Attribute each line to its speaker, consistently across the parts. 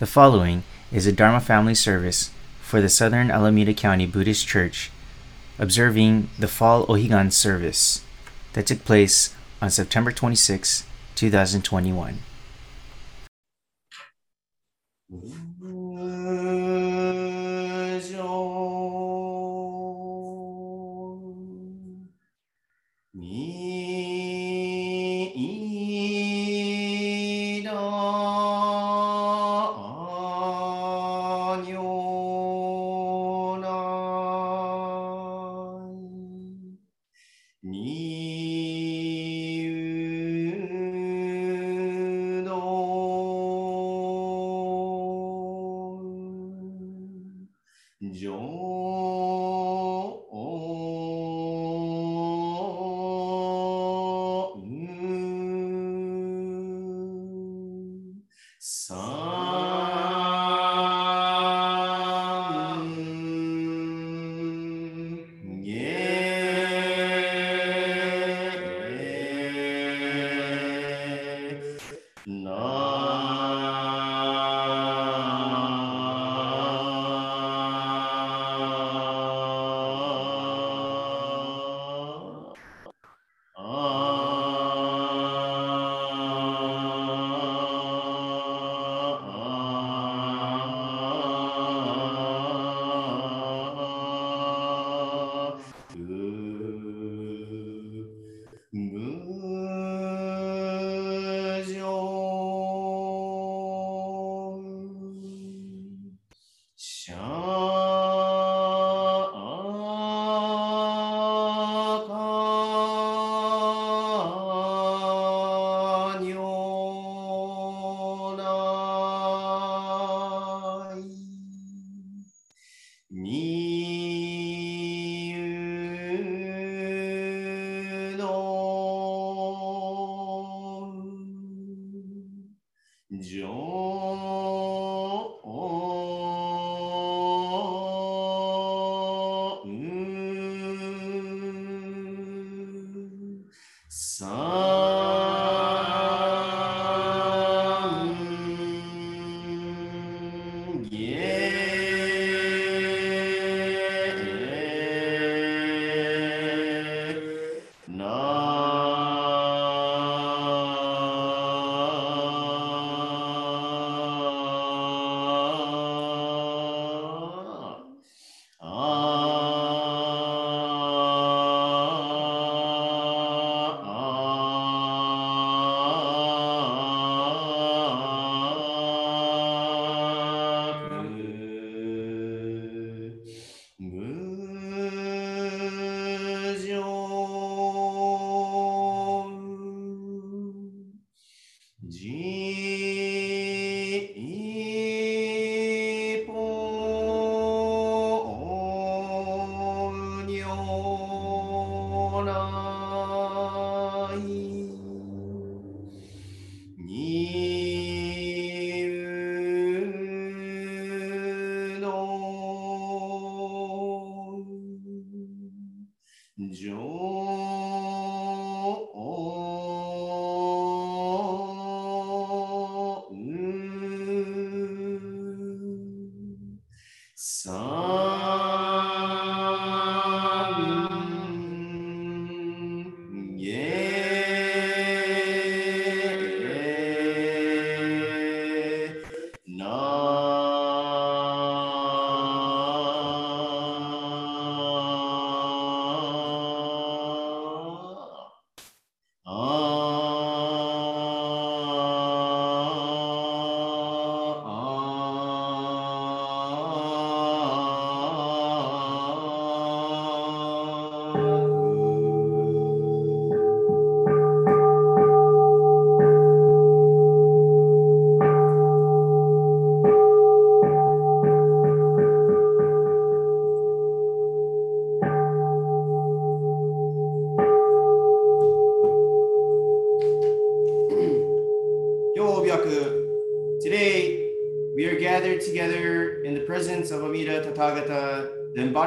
Speaker 1: The following is a Dharma family service for the Southern Alameda County Buddhist Church observing the Fall Ohigan service that took place on September 26, 2021.
Speaker 2: Today,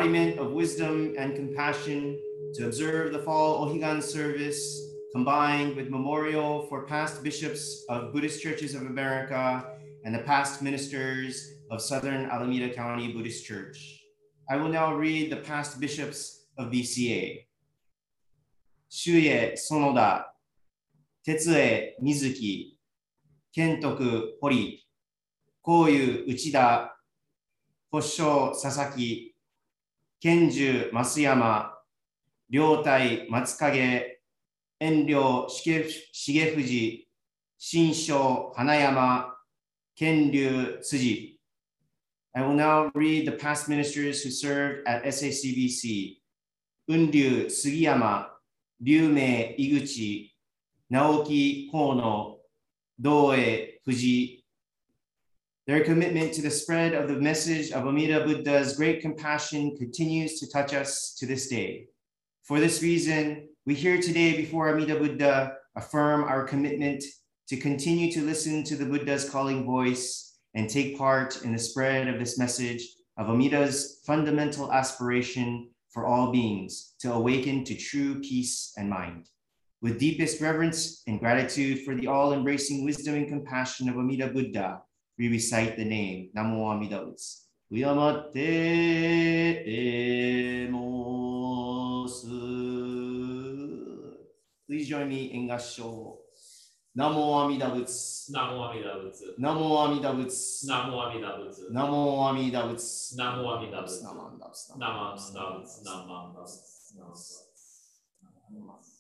Speaker 2: embodiment of wisdom and compassion to observe the fall Ohigan service combined with memorial for past bishops of Buddhist churches of America and the past ministers of Southern Alameda County Buddhist Church. I will now read the past bishops of BCA. Shuye Sonoda, Tetsue Mizuki, Kentoku Hori, Koyu Uchida, Hosho Sasaki, 賢寿増山、両体松影、遠慮重重藤、新章花山、健流辻。I will now read the past ministers who served at SACBC. 雲流杉山、龍明井口、直木河野、道江藤井。Their commitment to the spread of the message of Amida Buddha's great compassion continues to touch us to this day. For this reason, we here today before Amida Buddha affirm our commitment to continue to listen to the Buddha's calling voice and take part in the spread of this message of Amida's fundamental aspiration for all beings to awaken to true peace and mind. With deepest reverence and gratitude for the all embracing wisdom and compassion of Amida Buddha, we recite the name ナモアミダブツ。敬ってもす。以上に演歌唱。ナモアミダブツ。ナモ
Speaker 3: アミダブツ。
Speaker 2: ナモ
Speaker 3: アミダブツ。
Speaker 2: ナモ
Speaker 3: アミダブツ。
Speaker 2: ナモアミダブツ。
Speaker 3: ナモアミダブツ。ナマンダブツ。ナマンダブツ。ナマンダブツ。
Speaker 2: ナマンダブツ。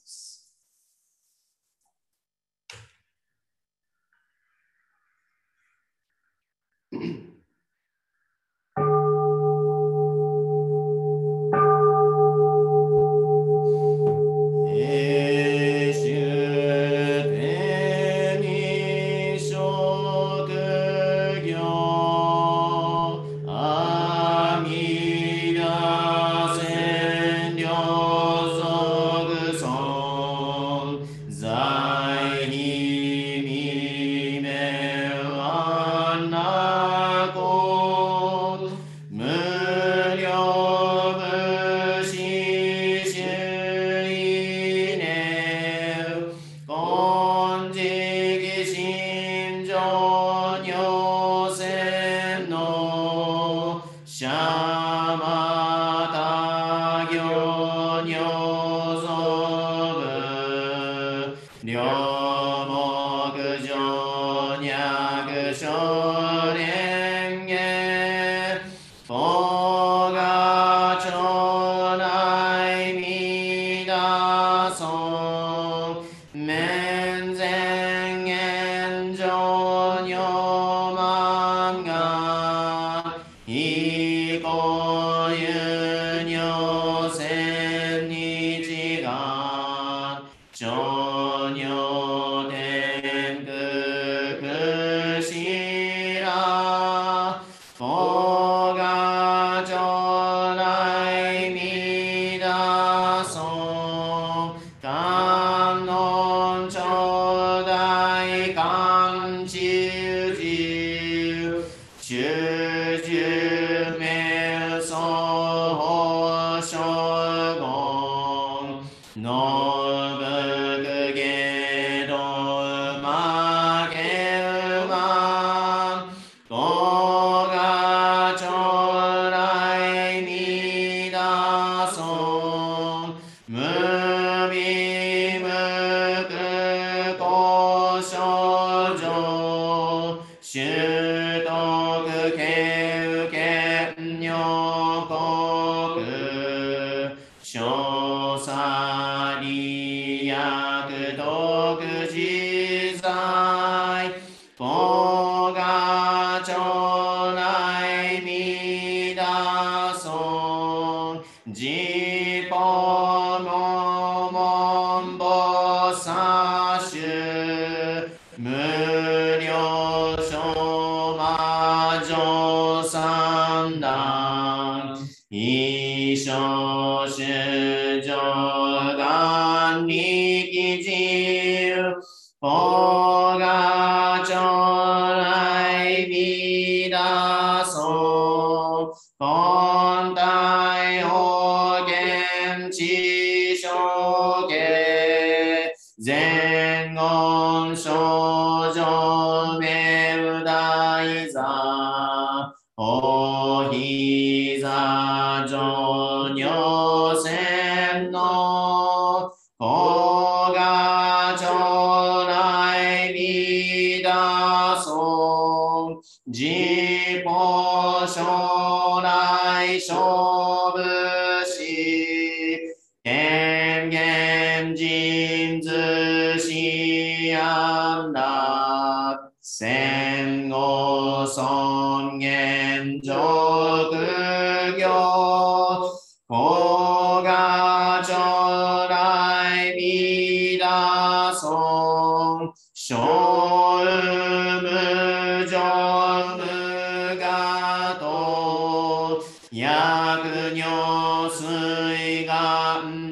Speaker 2: 薬尿水眼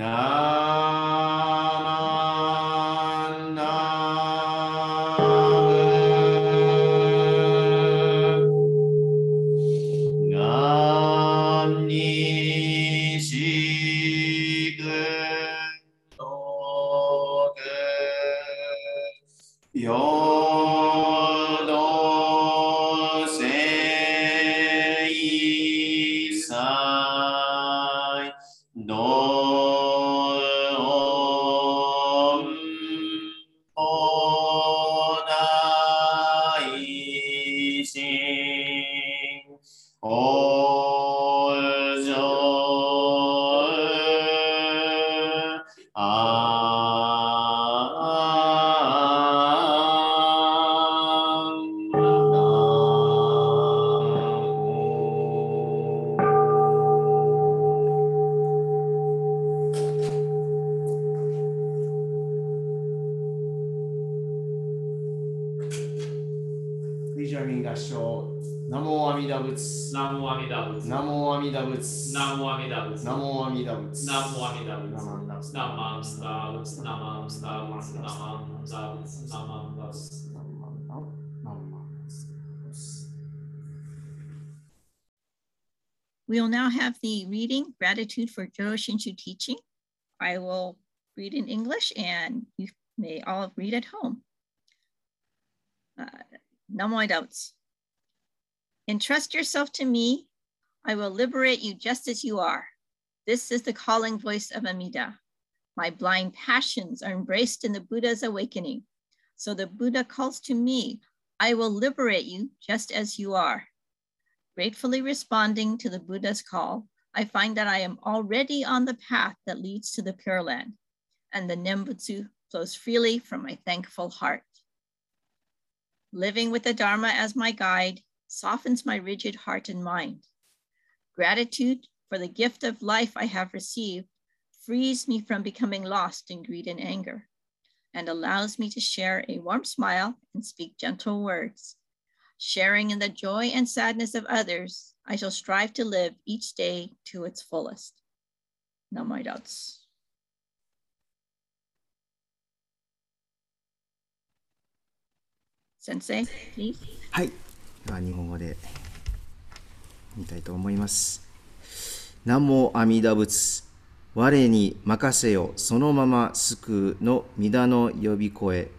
Speaker 2: No.
Speaker 4: We will now have the reading, Gratitude for Jodo Shinshu Teaching. I will read in English and you may all read at home. Uh, no more doubts. Entrust yourself to me. I will liberate you just as you are. This is the calling voice of Amida. My blind passions are embraced in the Buddha's awakening. So the Buddha calls to me, I will liberate you just as you are. Gratefully responding to the Buddha's call, I find that I am already on the path that leads to the Pure Land, and the Nembutsu flows freely from my thankful heart. Living with the Dharma as my guide softens my rigid heart and mind. Gratitude for the gift of life I have received frees me from becoming lost in greed and anger and allows me to share a warm smile and speak gentle words. Sharing in the joy and sadness of others, I shall strive to live each day to its fullest. Namae Sensei, please.
Speaker 1: はい。では日本語で見たいと思います。南無阿弥陀仏。我に任せよ、そのまま救うの皆の呼び声。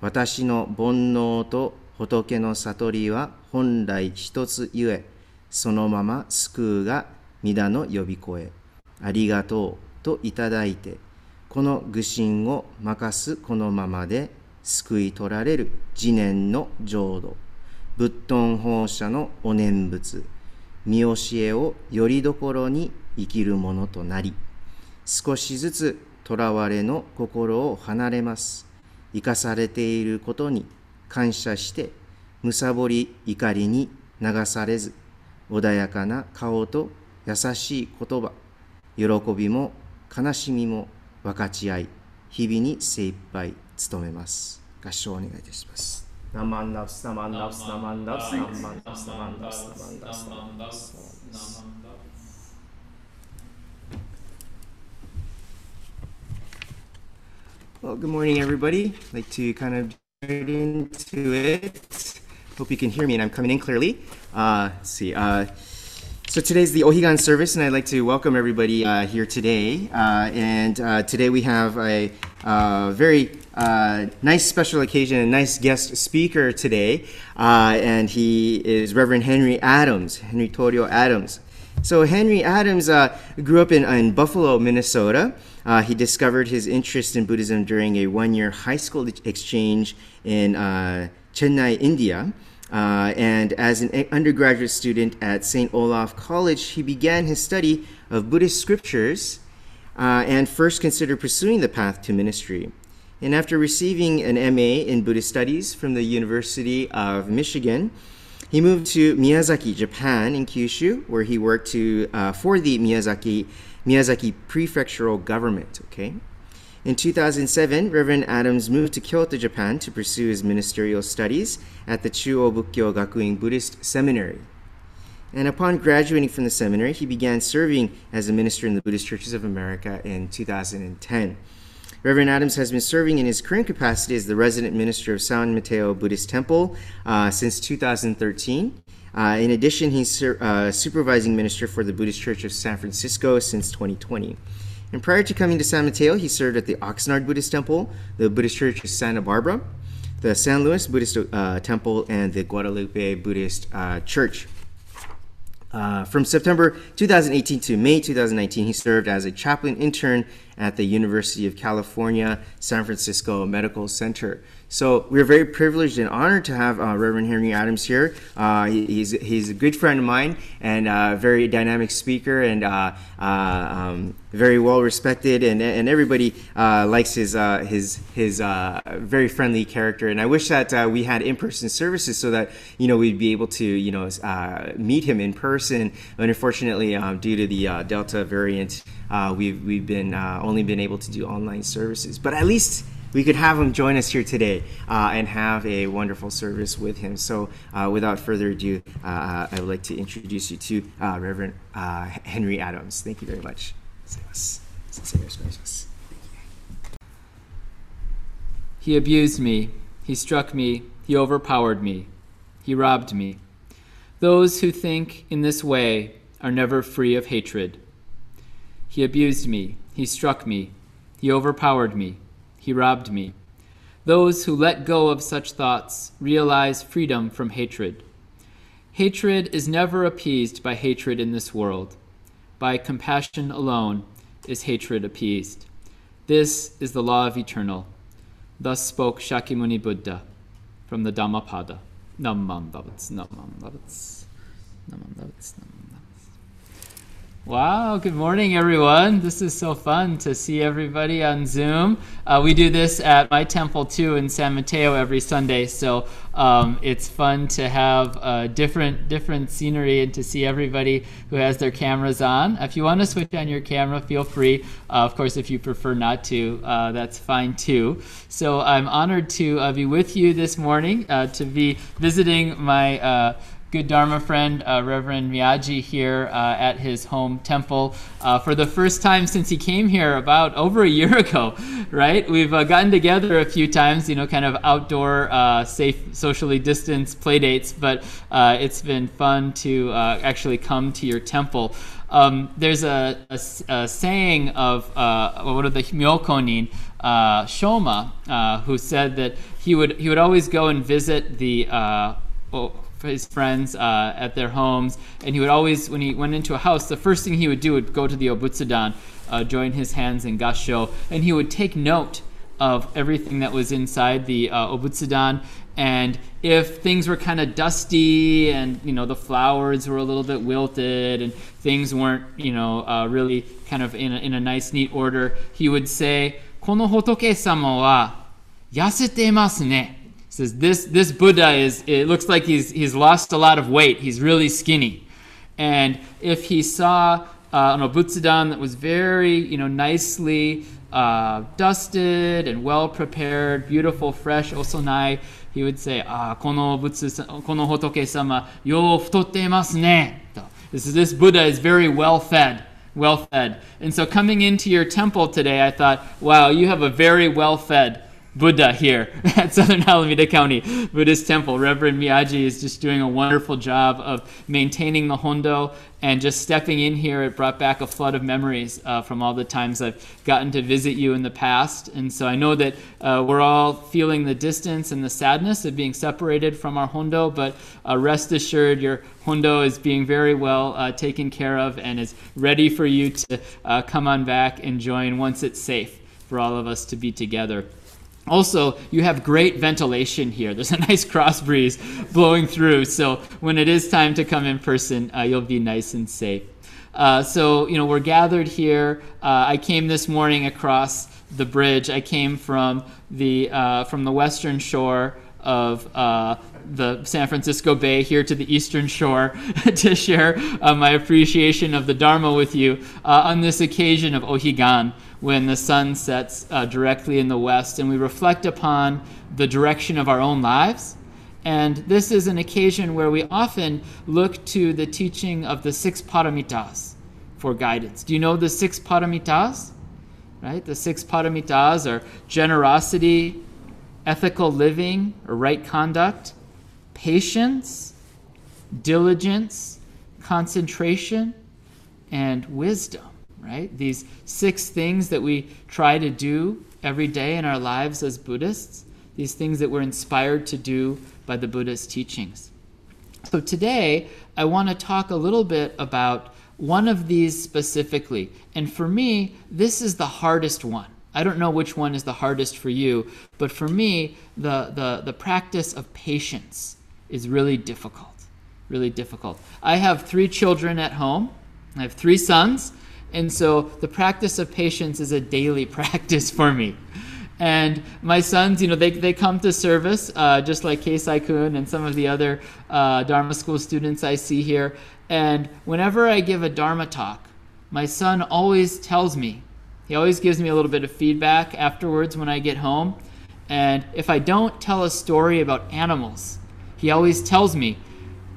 Speaker 1: 私の煩悩と仏の悟りは本来一つゆえ、そのまま救うが皆の呼び声。ありがとうといただいて、この愚心を任すこのままで救い取られる次年の浄土。仏頓放射のお念仏、見教えをよりどころに生きるものとなり、少しずつ囚われの心を離れます。生かされていることに感謝して、むさぼり怒りに流されず、穏やかな顔と優しい言葉、喜びも悲しみも分かち合い、日々に精一杯努めます。合唱をお願いいたします。Well, good morning, everybody. I'd like to kind of into it. Hope you can hear me and I'm coming in clearly. Uh, see. Uh, so today's the Ohigan service, and I'd like to welcome everybody uh, here today. Uh, and uh, today we have a uh, very uh, nice special occasion, a nice guest speaker today, uh, and he is Reverend Henry Adams, Henry Torio Adams. So Henry Adams uh, grew up in, in Buffalo, Minnesota. Uh, he discovered his interest in Buddhism during a one-year high school exchange in uh, Chennai, India. Uh, and as an undergraduate student at St. Olaf College, he began his study of Buddhist scriptures uh, and first considered pursuing the path to ministry. And after receiving an MA in Buddhist studies from the University of Michigan, he moved to Miyazaki, Japan, in Kyushu, where he worked to, uh, for the Miyazaki, Miyazaki prefectural government. Okay. In 2007, Reverend Adams moved to Kyoto, Japan to pursue his ministerial studies at the Chuo Bukkyo Gakuin Buddhist Seminary. And upon graduating from the seminary, he began serving as a minister in the Buddhist Churches of America in 2010. Reverend Adams has been serving in his current capacity as the resident minister of San Mateo Buddhist Temple uh, since 2013. Uh, in addition, he's uh, supervising minister for the Buddhist Church of San Francisco since 2020. And prior to coming to San Mateo, he served at the Oxnard Buddhist Temple, the Buddhist Church of Santa Barbara, the San Luis Buddhist uh, Temple, and the Guadalupe Buddhist uh, Church. Uh, from September 2018 to May 2019, he served as a chaplain intern at the University of California, San Francisco Medical Center. So we're very privileged and honored to have uh, Reverend Henry Adams here. Uh, he- he's, he's a good friend of mine and a very dynamic speaker and uh, uh, um, very well respected, and, and everybody uh, likes his uh, his his uh, very friendly character. And I wish that uh, we had in-person services so that you know we'd be able to you know uh, meet him in person. But unfortunately, um, due to the uh, Delta variant, uh, we've we've been uh, only been able to do online services. But at least we could have him join us here today uh, and have a wonderful service with him. So, uh, without further ado, uh, I would like to introduce you to uh, Reverend uh, Henry Adams. Thank you very much.
Speaker 3: He abused me. He struck me. He overpowered me. He robbed me. Those who think in this way are never free of hatred. He abused me. He struck me. He overpowered me. He robbed me. Those who let go of such thoughts realize freedom from hatred. Hatred is never appeased by hatred in this world. By compassion alone is hatred appeased. This is the law of eternal. Thus spoke Shakyamuni Buddha from the Dhammapada. Namam Bhavats, Namam Namam Namam Wow, good morning, everyone. This is so fun to see everybody on Zoom. Uh, we do this at my temple too in San Mateo every Sunday, so um, it's fun to have uh, different different scenery and to see everybody who has their cameras on. If you want to switch on your camera, feel free. Uh, of course, if you prefer not to, uh, that's fine too. So I'm honored to uh, be with you this morning, uh, to be visiting my good Dharma friend, uh, Reverend Miyagi, here uh, at his home temple uh, for the first time since he came here about over a year ago, right? We've uh, gotten together a few times, you know, kind of outdoor, uh, safe, socially distanced play dates, but uh, it's been fun to actually come to your temple. Um, there's a, a, a, saying of one of the Myokonin, Shoma, who said that he would he would always go and visit the his friends uh, at their homes, and he would always, when he went into a house, the first thing he would do would go to the obutsudan, uh, join his hands in gassho, and he would take note of everything that was inside the uh, obutsudan. And if things were kind of dusty and you know the flowers were a little bit wilted and things weren't you know uh, really kind of in a, in a nice neat order, he would say, "Kono hotoke sama wa yasete masu ne." Says this this Buddha is it looks like he's he's lost a lot of weight. He's really skinny, and if he saw uh, an obutsudan that was very you know nicely uh, dusted and well prepared, beautiful, fresh osonai, he would say, "Ah, kono butsu, kono hotoke sama yo futotte masu ne." This is this Buddha is very well fed well fed. And so coming into your temple today, I thought, wow, you have a very well fed Buddha here at Southern Alameda County Buddhist Temple. Reverend Miyagi is just doing a wonderful job of maintaining the Hondo and just stepping in here. It brought back a flood of memories uh, from all the times I've gotten to visit you in the past. And so I know that uh, we're all feeling the distance and the sadness of being separated from our Hondo, but uh, rest assured your Hondo is being very well uh, taken care of and is ready for you to uh, come on back and join once it's safe for all of us to be together. Also, you have great ventilation here. There's a nice cross breeze blowing through, so when it is time to come in person, uh, you'll be nice and safe. Uh, so, you know, we're gathered here. Uh, I came this morning across the bridge. I came from the uh, from the western shore of uh, the San Francisco Bay here to the eastern shore to share uh, my appreciation of the Dharma with you on this occasion of Ohigan when the sun sets uh, directly in the west, and we reflect upon the direction of our own lives. And this is an occasion where we often look to the teaching of the six paramitas for guidance. Do you know the six paramitas? Right? The six paramitas are generosity, ethical living or right conduct, patience, diligence, concentration, and wisdom right? These six things that we try to do every day in our lives as Buddhists, these things that we're inspired to do by the Buddha's teachings. So today, I want to talk a little bit about one of these specifically. And for me, this is the hardest one. I don't know which one is the hardest for you, but for me, the, the, the practice of patience is really difficult. Really difficult. I have three children at home. I have three sons, and so the practice of patience is a daily practice for me. And my sons, you know, they, they come to service, uh, just like Keisai Kun and some of the other uh, Dharma school students I see here. And whenever I give a Dharma talk, my son always tells me, he always gives me a little bit of feedback afterwards when I get home. And if I don't tell a story about animals, he always tells me,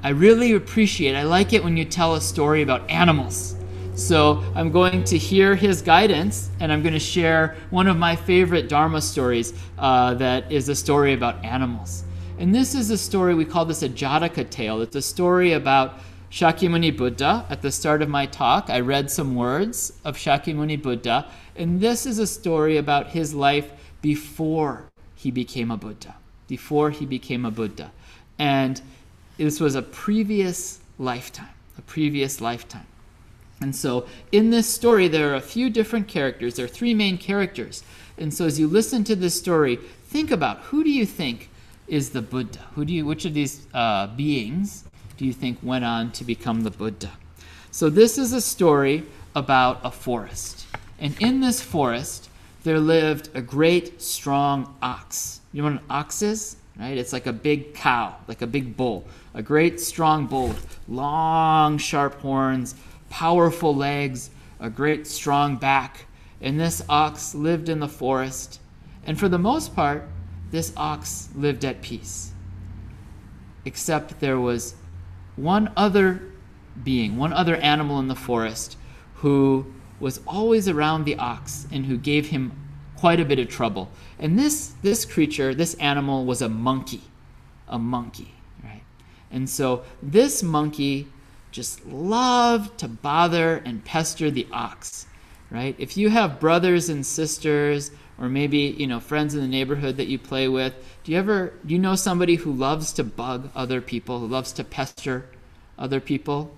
Speaker 3: I really appreciate, I like it when you tell a story about animals. So I'm going to hear his guidance and I'm going to share one of my favorite Dharma stories uh, that is a story about animals. And this is a story, we call this a Jataka tale. It's a story about Shakyamuni Buddha. At the start of my talk, I read some words of Shakyamuni Buddha. And this is a story about his life before he became a Buddha. Before he became a Buddha. And this was a previous lifetime, a previous lifetime. And so in this story, there are a few different characters. There are three main characters. And so as you listen to this story, think about who do you think is the Buddha? Who do you, which of these uh, beings do you think went on to become the Buddha? So this is a story about a forest. And in this forest, there lived a great strong ox. You know what an ox is? Right? It's like a big cow, like a big bull. A great strong bull with long, sharp horns, powerful legs, a great strong back. And this ox lived in the forest. And for the most part, this ox lived at peace. Except there was one other being, one other animal in the forest who was always around the ox and who gave him quite a bit of trouble. And this this creature, this animal was a monkey. A monkey, right? And so this monkey just love to bother and pester the ox, right? If you have brothers and sisters or maybe, you know, friends in the neighborhood that you play with, do you ever do you know somebody who loves to bug other people, who loves to pester other people?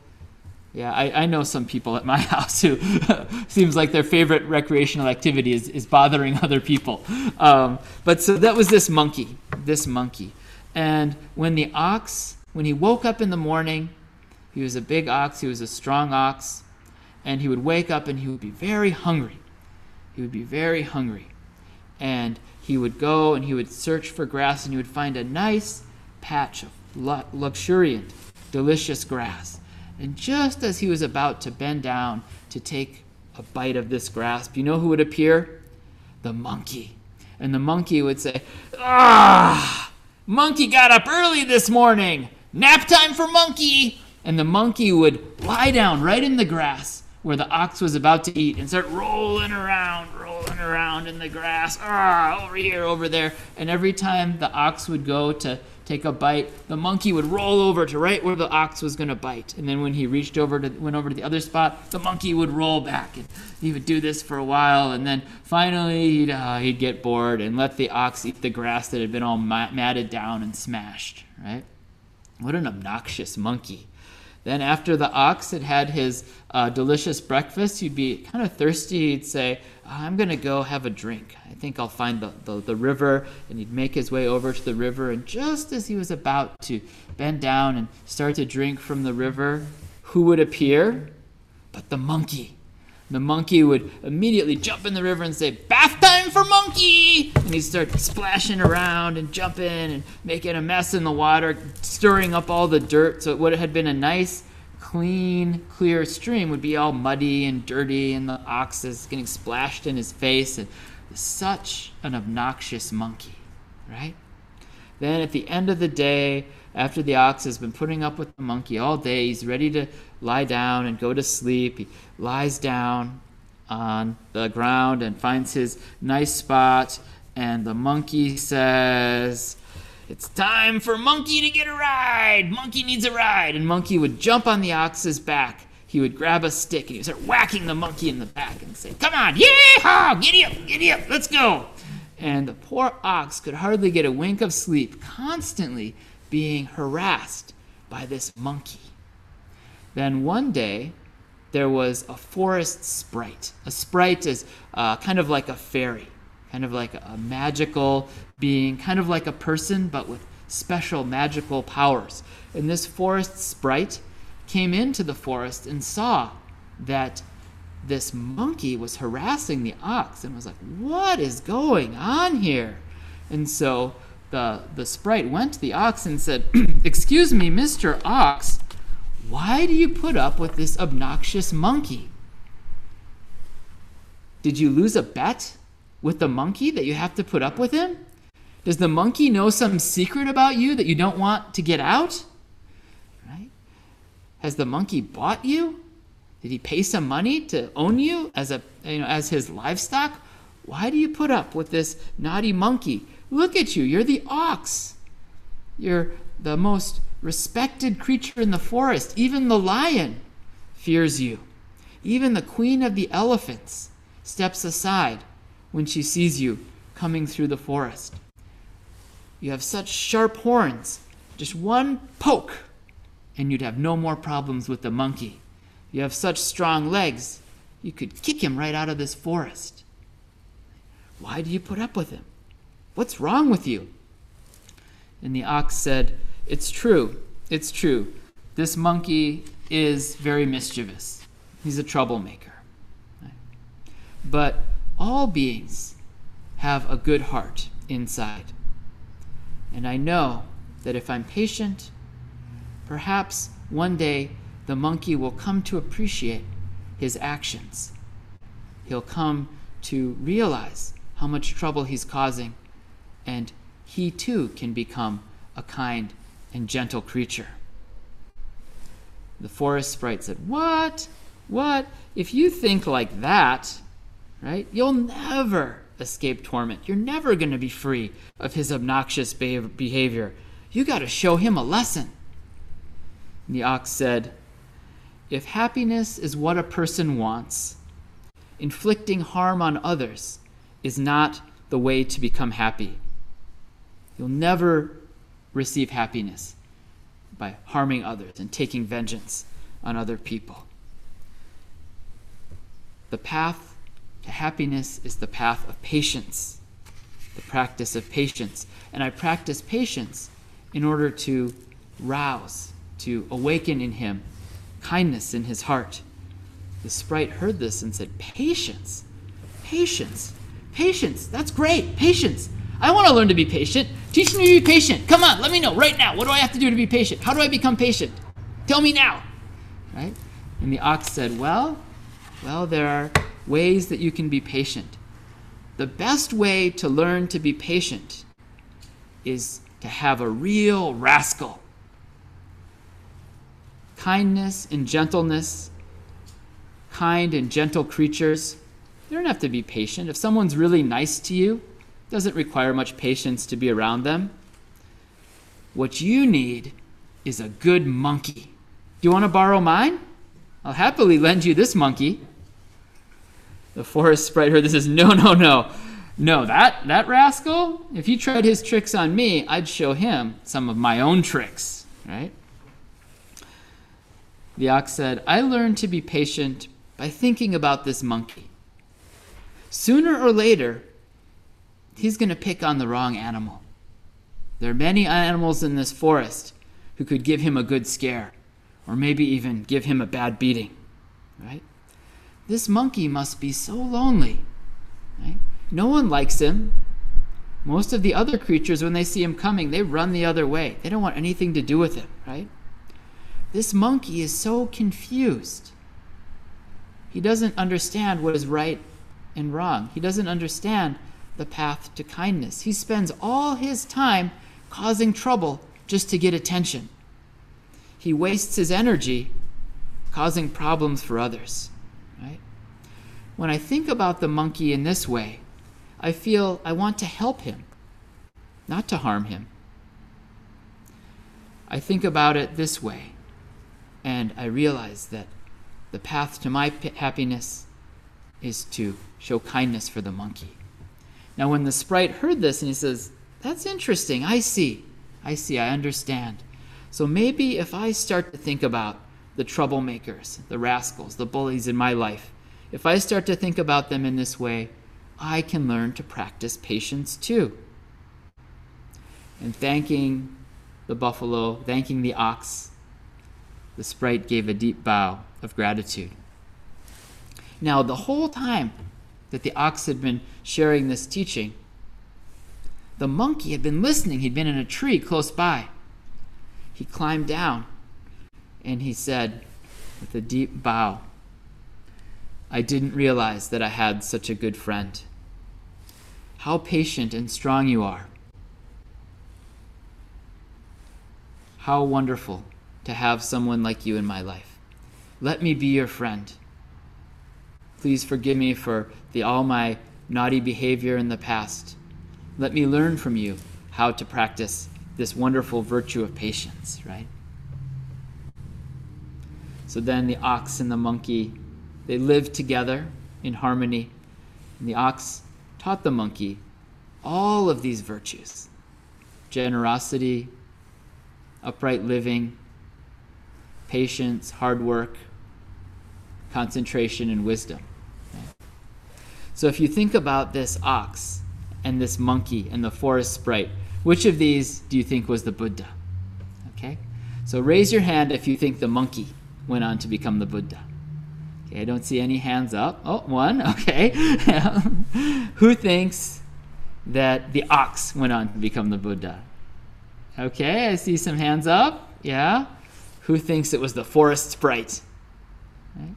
Speaker 3: Yeah, I, I know some people at my house who seems like their favorite recreational activity is, is bothering other people. Um, but so that was this monkey, this monkey. And when the ox, when he woke up in the morning, he was a big ox, he was a strong ox, and he would wake up and he would be very hungry. He would be very hungry. And he would go and he would search for grass and he would find a nice patch of luxuriant, delicious grass and just as he was about to bend down to take a bite of this grasp, you know who would appear? The monkey. And the monkey would say, Ah, monkey got up early this morning. Nap time for monkey. And the monkey would lie down right in the grass where the ox was about to eat and start rolling around, rolling around in the grass. Ah, over here, over there. And every time the ox would go to take a bite, the monkey would roll over to right where the ox was going to bite. And then when he reached over to went over to the other spot, the monkey would roll back. And he would do this for a while, and then finally he'd, uh, he'd get bored and let the ox eat the grass that had been all matted down and smashed. Right? What an obnoxious monkey. Then, after the ox had had his uh, delicious breakfast, he'd be kind of thirsty. He'd say, I'm going to go have a drink. I think I'll find the, the, the, river. And he'd make his way over to the river. And just as he was about to bend down and start to drink from the river, who would appear? But the monkey. The monkey would immediately jump in the river and say, Bath time for monkey! And he'd start splashing around and jumping and making a mess in the water, stirring up all the dirt. So what had been a nice, clean, clear stream would be all muddy and dirty, and the ox is getting splashed in his face. And such an obnoxious monkey, right? Then at the end of the day, after the ox has been putting up with the monkey all day, he's ready to lie down and go to sleep. He lies down on the ground and finds his nice spot, and the monkey says, It's time for Monkey to get a ride! Monkey needs a ride! And Monkey would jump on the ox's back. He would grab a stick and he would start whacking the monkey in the back and say, Come on, yeah, giddy up, giddy up, let's go. And the poor ox could hardly get a wink of sleep, constantly being harassed by this monkey. Then one day, there was a forest sprite. A sprite is uh, kind of like a fairy, kind of like a magical being, kind of like a person, but with special magical powers. And this forest sprite came into the forest and saw that this monkey was harassing the ox and was like, What is going on here? And so the, the sprite went to the ox and said, Excuse me, Mr. Ox, why do you put up with this obnoxious monkey? Did you lose a bet with the monkey that you have to put up with him? Does the monkey know some secret about you that you don't want to get out? Right? Has the monkey bought you? Did he pay some money to own you as a you know as his livestock? Why do you put up with this naughty monkey? Look at you, you're the ox. You're the most respected creature in the forest, even the lion, fears you. Even the queen of the elephants steps aside when she sees you coming through the forest. You have such sharp horns, just one poke, and you'd have no more problems with the monkey. You have such strong legs, you could kick him right out of this forest. Why do you put up with him? What's wrong with you? And the ox said, It's true, it's true. This monkey is very mischievous. He's a troublemaker. But all beings have a good heart inside. And I know that if I'm patient, perhaps one day the monkey will come to appreciate his actions. He'll come to realize how much trouble he's causing, and he too can become a kind and gentle creature. The forest sprite said, What? What? If you think like that, right, you'll never escape torment. You're never going to be free of his obnoxious behavior. You got to show him a lesson. And the ox said, If happiness is what a person wants, inflicting harm on others is not the way to become happy. You'll never receive happiness by harming others and taking vengeance on other people. The path to happiness is the path of patience, the practice of patience. And I practice patience in order to rouse, to awaken in him kindness in his heart. The sprite heard this and said, Patience, patience, patience. That's great, patience. I want to learn to be patient. Teach me to be patient. Come on, let me know right now. What do I have to do to be patient? How do I become patient? Tell me now. Right? And the ox said, Well, well, there are ways that you can be patient. The best way to learn to be patient is to have a real rascal. Kindness and gentleness, kind and gentle creatures, they don't have to be patient. If someone's really nice to you, doesn't require much patience to be around them. What you need is a good monkey. Do you want to borrow mine? I'll happily lend you this monkey. The forest sprite heard this says, No, no, no. No, that, that rascal, if he tried his tricks on me, I'd show him some of my own tricks, right? The ox said, I learned to be patient by thinking about this monkey. Sooner or later, he's going to pick on the wrong animal. There are many animals in this forest who could give him a good scare, or maybe even give him a bad beating, right? This monkey must be so lonely. Right? No one likes him. Most of the other creatures, when they see him coming, they run the other way. They don't want anything to do with him, right? This monkey is so confused. He doesn't understand what is right and wrong. He doesn't understand the path to kindness. He spends all his time causing trouble just to get attention. He wastes his energy causing problems for others. Right? When I think about the monkey in this way, I feel I want to help him, not to harm him. I think about it this way, and I realize that the path to my happiness is to show kindness for the monkey. Now, when the sprite heard this and he says, That's interesting, I see, I see, I understand. So maybe if I start to think about the troublemakers, the rascals, the bullies in my life, if I start to think about them in this way, I can learn to practice patience too. And thanking the buffalo, thanking the ox, the sprite gave a deep bow of gratitude. Now, the whole time that the ox had been sharing this teaching, the monkey had been listening. He'd been in a tree close by. He climbed down and he said, with a deep bow, I didn't realize that I had such a good friend. How patient and strong you are. How wonderful to have someone like you in my life. Let me be your friend. Please forgive me for the, all my naughty behavior in the past. Let me learn from you how to practice this wonderful virtue of patience, right? So then the ox and the monkey, they lived together in harmony. And the ox taught the monkey all of these virtues generosity, upright living, patience, hard work, concentration, and wisdom. So if you think about this ox and this monkey and the forest sprite, which of these do you think was the Buddha? Okay? So raise your hand if you think the monkey went on to become the Buddha. Okay, I don't see any hands up. Oh, one. Okay. Who thinks that the ox went on to become the Buddha? Okay, I see some hands up. Yeah. Who thinks it was the forest sprite? Right?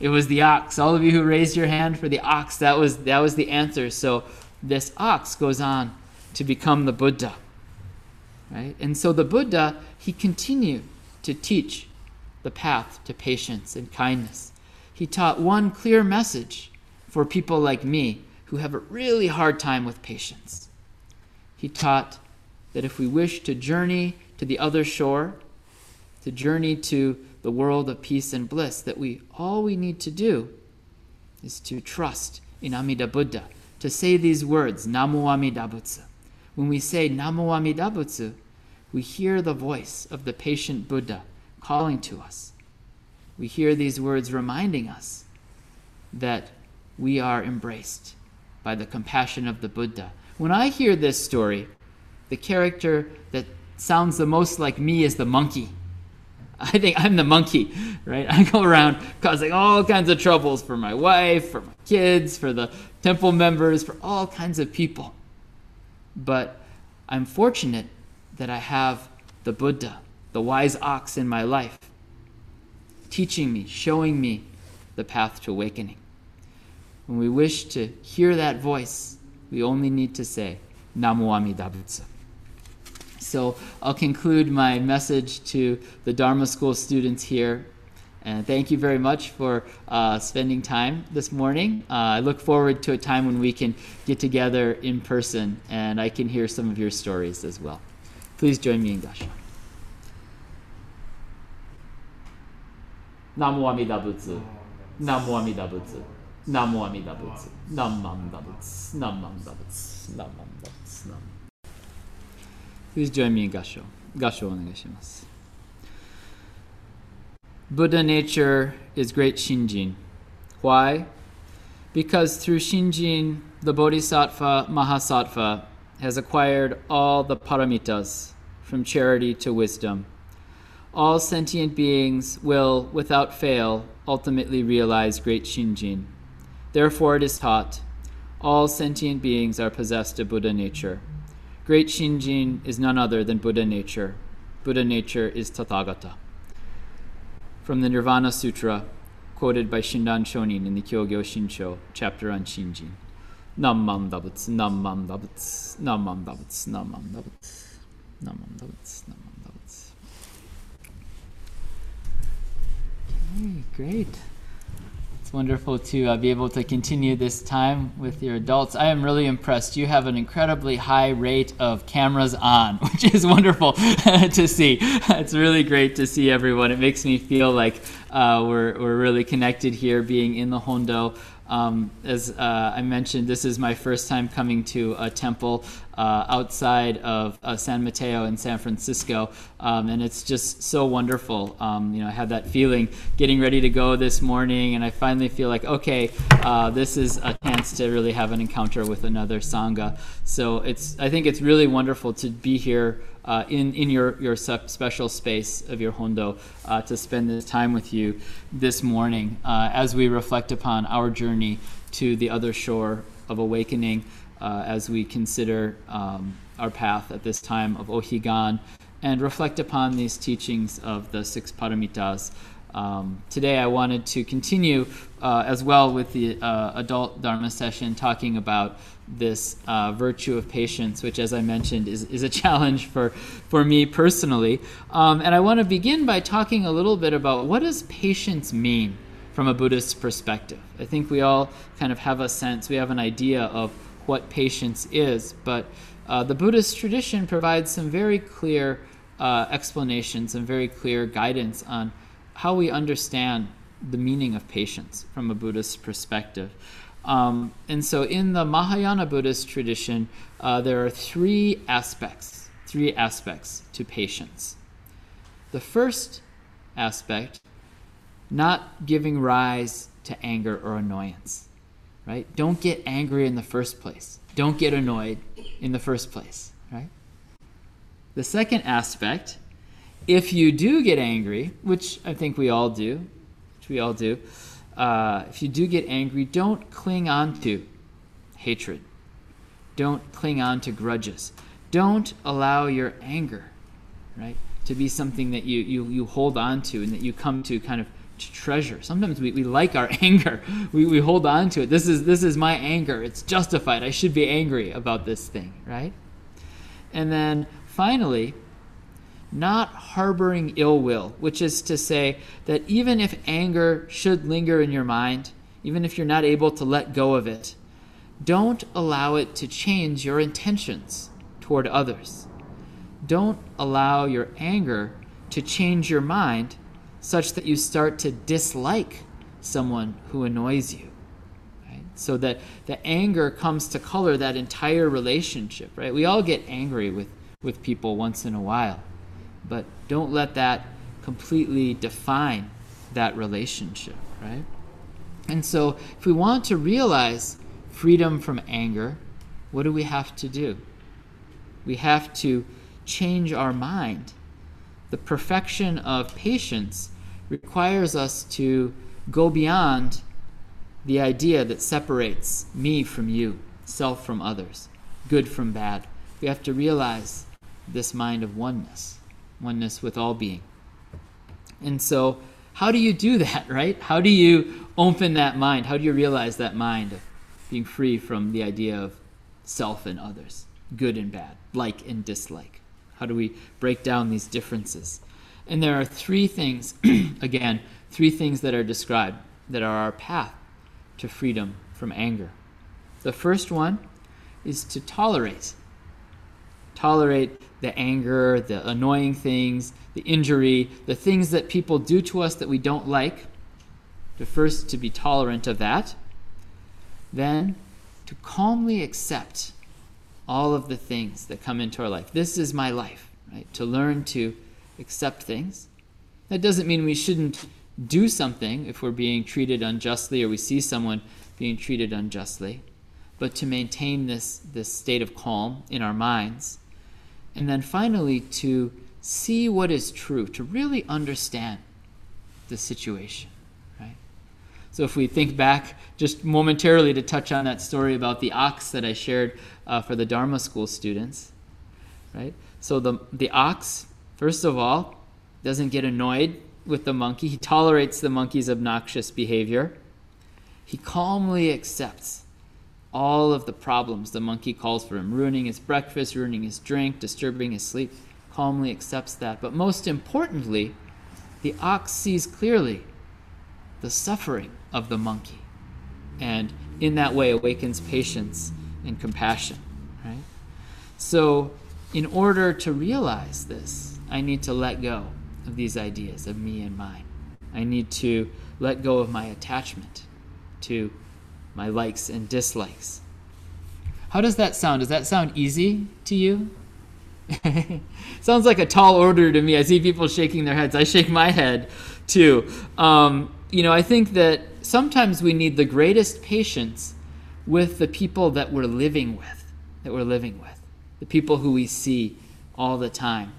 Speaker 3: It was the ox. All of you who raised your hand for the ox, that was that was the answer. So this ox goes on to become the Buddha. Right? And so the Buddha, he continued to teach the path to patience and kindness. He taught one clear message for people like me who have a really hard time with patience. He taught that if we wish to journey to the other shore, to journey to the world of peace and bliss, that we all we need to do is to trust in Amida Buddha, to say these words, Namu Amida Butsu. When we say Namu Amida Butsu, we hear the voice of the patient Buddha calling to us. We hear these words reminding us that we are embraced by the compassion of the Buddha. When I hear this story, the character that sounds the most like me is the monkey. I think I'm the monkey, right? I go around causing all kinds of troubles for my wife, for my kids, for the temple members, for all kinds of people. But I'm fortunate that I have the Buddha, the wise ox in my life, teaching me, showing me the path to awakening. When we wish to hear that voice, we only need to say, Namu Amida Butsu. So I'll conclude my message to the Dharma School students here. And thank you very much for uh, spending time this morning. Uh, I look forward to a time when we can get together in person and I can hear some of your stories as well. Please join me in Gasho. Namo Amida Butsu. Namo Amida Butsu. Namo Amida Butsu. Namo Amida Butsu. Namo Amida Butsu. Butsu. Please join me in Gasho. Gasho o. Buddha nature is great Shinjin. Why? Because through Shinjin, the Bodhisattva Mahasattva has acquired all the paramitas, from charity to wisdom. All sentient beings will, without fail, ultimately realize great Shinjin. Therefore, it is taught all sentient beings are possessed of Buddha nature. Great Shinjin is none other than Buddha nature. Buddha nature is Tathagata. From the Nirvana Sutra, quoted by Shinran Shonin in the Kyogyo Shinsho, chapter on Shinjin. Nammam dabuts, nammam dabuts, nammam dabuts, nammam dabuts, nammam dabuts, dabuts. Okay, great. It's wonderful to uh, be able to continue this time with your adults. I am really impressed. You have an incredibly high rate of cameras on, which is wonderful to see. It's really great to see everyone. It makes me feel like uh, we're, we're really connected here, being in the Hondo. Um, as uh, I mentioned, this is my first time coming to a temple uh, outside of uh, San Mateo in San Francisco, um, and it's just so wonderful. Um, you know, I had that feeling getting ready to go this morning, and I finally feel like, okay, uh, this is a chance to really have an encounter with another sangha. So it's, I think it's really wonderful to be here. Uh, in, in your, your special space of your Hondo uh, to spend this time with you this morning uh, as we reflect upon our journey to the other shore of awakening uh, as we consider um, our path at this time of Ohigan and reflect upon these teachings of the six paramitas. Um, today, I wanted to continue uh, as well with the uh, adult Dharma session, talking about this uh, virtue of patience, which, as I mentioned, is, is a challenge for, for me personally. Um, and I want to begin by talking a little bit about what does patience mean from a Buddhist perspective. I think we all kind of have a sense, we have an idea of what patience is, but uh, the Buddhist tradition provides some very clear uh, explanations and very clear guidance on how we understand the meaning of patience from a Buddhist perspective. Um, and so, in the Mahayana Buddhist tradition, uh, there are three aspects, three aspects to patience. The first aspect not giving rise to anger or annoyance. Right? Don't get angry in the first place. Don't get annoyed in the first place, right? The second aspect, if you do get angry, which I think we all do, which we all do, uh, if you do get angry, don't cling on to hatred. Don't cling on to grudges. Don't allow your anger, right, to be something that you, you, you hold on to and that you come to kind of to treasure. Sometimes we, we like our anger. We, we hold on to it. This is this is my anger. It's justified. I should be angry about this thing, right? And then finally, not harboring ill will, which is to say that even if anger should linger in your mind, even if you're not able to let go of it, don't allow it to change your intentions toward others. Don't allow your anger to change your mind such that you start to dislike someone who annoys you. So that the anger comes to color that entire relationship, right? We all get angry with, with people once in a while, but don't let that completely define that relationship, right? And so if we want to realize freedom from anger, what do we have to do? We have to change our mind the perfection of patience requires us to go beyond the idea that separates me from you, self from others, good from bad. We have to realize this mind of oneness, oneness with all being. And so, how do you do that, right? How do you open that mind? How do you realize that mind of being free from the idea of self and others, good and bad, like and dislike? How do we break down these differences? And there are three things, again, three things that are described that are our path to freedom from anger. The first one is to tolerate. Tolerate the anger, the annoying things, the injury, the things that people do to us that we don't like. To first to be tolerant of that. Then to calmly accept all of the things that come into our life. This is my life, right? To learn to accept things. That doesn't mean we shouldn't do something if we're being treated unjustly or we see someone being treated unjustly, but to maintain this, this state of calm in our minds. And then finally, to see what is true, to really understand the situation. Right? So if we think back just momentarily to touch on that story about the ox that I shared uh, for the Dharma school students, right? So the the ox, first of all, doesn't get annoyed with the monkey. He tolerates the monkey's obnoxious behavior. He calmly accepts all of the problems the monkey calls for him, ruining his breakfast, ruining his drink, disturbing his sleep. Calmly accepts that. But most importantly, the ox sees clearly the suffering of the monkey and in that way awakens patience and compassion, right? So, in order to realize this, I need to let go of these ideas of me and mine. I need to let go of my attachment to my likes and dislikes. How does that sound? Does that sound easy to you? Sounds like a tall order to me. I see people shaking their heads. I shake my head too. Um, you know, I think that sometimes we need the greatest patience with the people that we're living with, that we're living with, the people who we see all the time.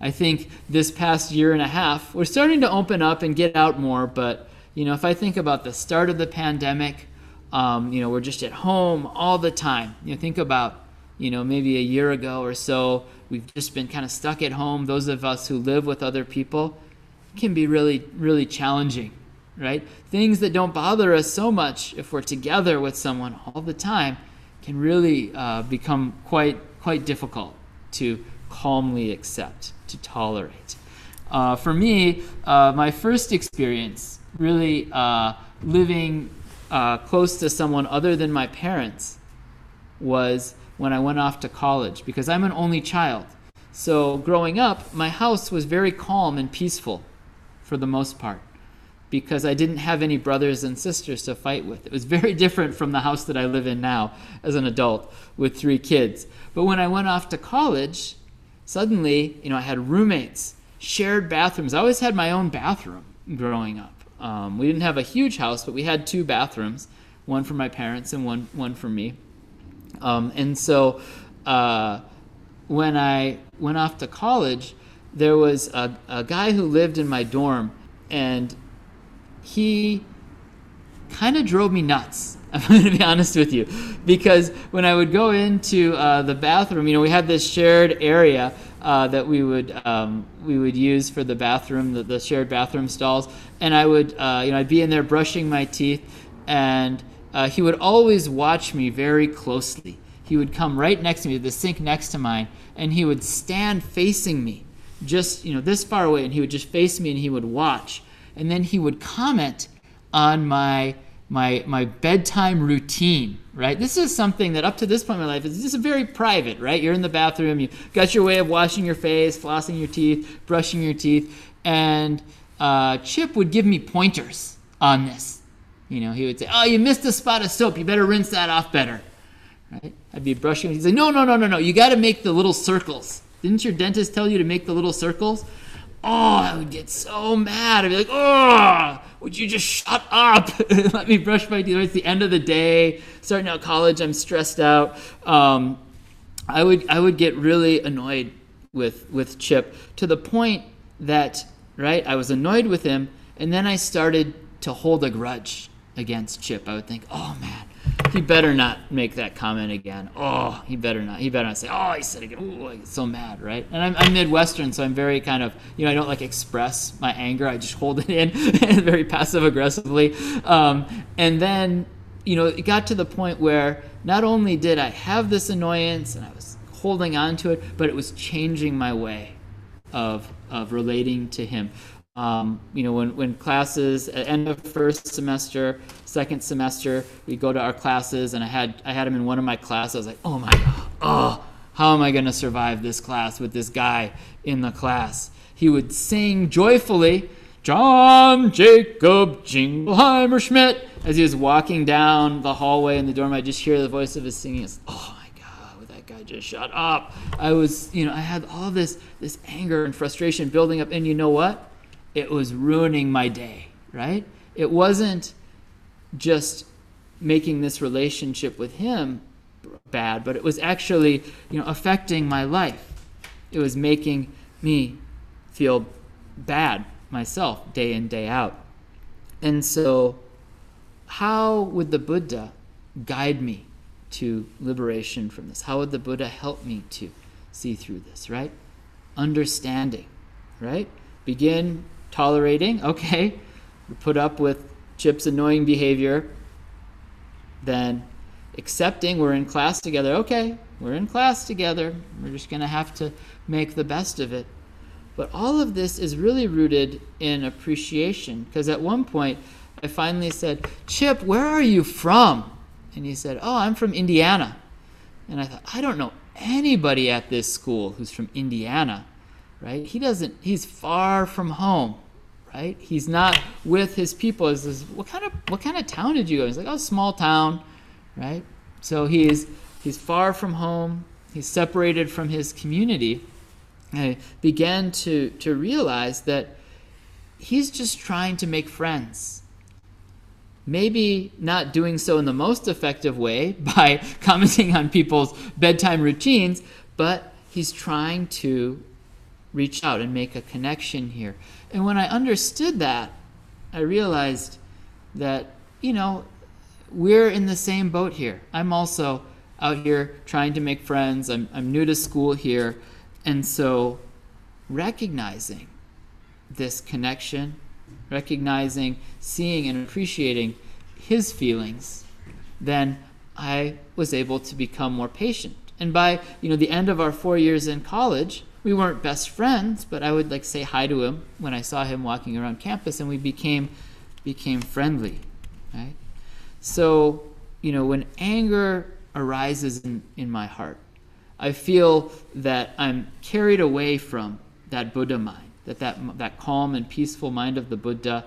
Speaker 3: I think this past year and a half, we're starting to open up and get out more, but you know, if I think about the start of the pandemic, um, you know, we're just at home all the time. You know, think about, you know, maybe a year ago or so, we've just been kind of stuck at home. Those of us who live with other people can be really, really challenging right? Things that don't bother us so much if we're together with someone all the time can really uh, become quite quite difficult to calmly accept, to tolerate. Uh, for me, uh, my first experience really uh, living uh, close to someone other than my parents was when I went off to college because I'm an only child. So growing up, my house was very calm and peaceful for the most part because I didn't have any brothers and sisters to fight with. It was very different from the house that I live in now as an adult with three kids. But when I went off to college, suddenly, you know, I had roommates, shared bathrooms. I always had my own bathroom growing up. Um, we didn't have a huge house, but we had two bathrooms, one for my parents and one one for me. Um, and so uh, when I went off to college, there was a, a guy who lived in my dorm, and he kind of drove me nuts. I'm going to be honest with you, because when I would go into uh, the bathroom, you know, we had this shared area uh, that we would um, we would use for the bathroom, the, the shared bathroom stalls, and I would, uh, you know, I'd be in there brushing my teeth, and uh, he would always watch me very closely. He would come right next to me, the sink next to mine, and he would stand facing me, just you know this far away, and he would just face me, and he would watch, and then he would comment on my my my bedtime routine right? This is something that up to this point in my life is just very private right? You're in the bathroom you got your way of washing your face flossing your teeth brushing your teeth and uh, chip would give me pointers on this. You know he would say oh you missed a spot of soap. You better rinse that off better. Right? I'd be brushing he'd say no no no no no. You got to make the little circles. Didn't your dentist tell you to make the little circles? Oh i would get so mad. I'd be like oh would you just shut up let me brush my teeth? It's the end of the day, starting out college. I'm stressed out. Um, I would I would get really annoyed with with Chip to the point that right I was annoyed with him, and then I started to hold a grudge against Chip. I would think, oh man, he better not make that comment again. Oh, he better not. He better not say, oh, he said it again. Ooh, I get so mad, right? And I'm, I'm Midwestern, so I'm very kind of, you know, I don't like express my anger. I just hold it in very passive aggressively. Um, and then, you know, it got to the point where not only did I have this annoyance and I was holding on to it, but it was changing my way of, of relating to him. Um, you know, when, when classes at end of first semester, second semester, we go to our classes, and I had I had him in one of my classes. I was like, oh my god, oh, how am I going to survive this class with this guy in the class? He would sing joyfully, John Jacob Jingleheimer Schmidt, as he was walking down the hallway in the dorm. I just hear the voice of his singing. It's, oh my god, would that guy just shut up? I was, you know, I had all this this anger and frustration building up, and you know what? it was ruining my day, right? It wasn't just making this relationship with him bad, but it was actually, you know, affecting my life. It was making me feel bad myself day in, day out. And so, how would the Buddha guide me to liberation from this? How would the Buddha help me to see through this, right? Understanding, right? Begin tolerating, okay, put up with Chip's annoying behavior, then accepting we're in class together, okay, we're in class together, we're just going to have to make the best of it. But all of this is really rooted in appreciation because at one point I finally said, Chip, where are you from? And he said, Oh, I'm from Indiana. And I thought, I don't know anybody at this school who's from Indiana, right? He doesn't, he's far from home right? He's not with his people. He says, what kind of what kind of town did you go? He's like, oh, small town, right? So he's he's far from home. He's separated from his community. And began to to realize that he's just trying to make friends. Maybe not doing so in the most effective way by commenting on people's bedtime routines, but he's trying to reach out and make a connection here. And when I understood that, I realized that, you know, we're in the same boat here. I'm also out here trying to make friends. I'm, I'm new to school here. And so recognizing this connection, recognizing, seeing, and appreciating his feelings, then I was able to become more patient. And by you know the end of our four years in college, we weren't best friends, but I would like say hi to him when I saw him walking around campus, and we became became friendly, right? So, you know, when anger arises in, in my heart, I feel that I'm carried away from that Buddha mind, that, that that calm and peaceful mind of the Buddha.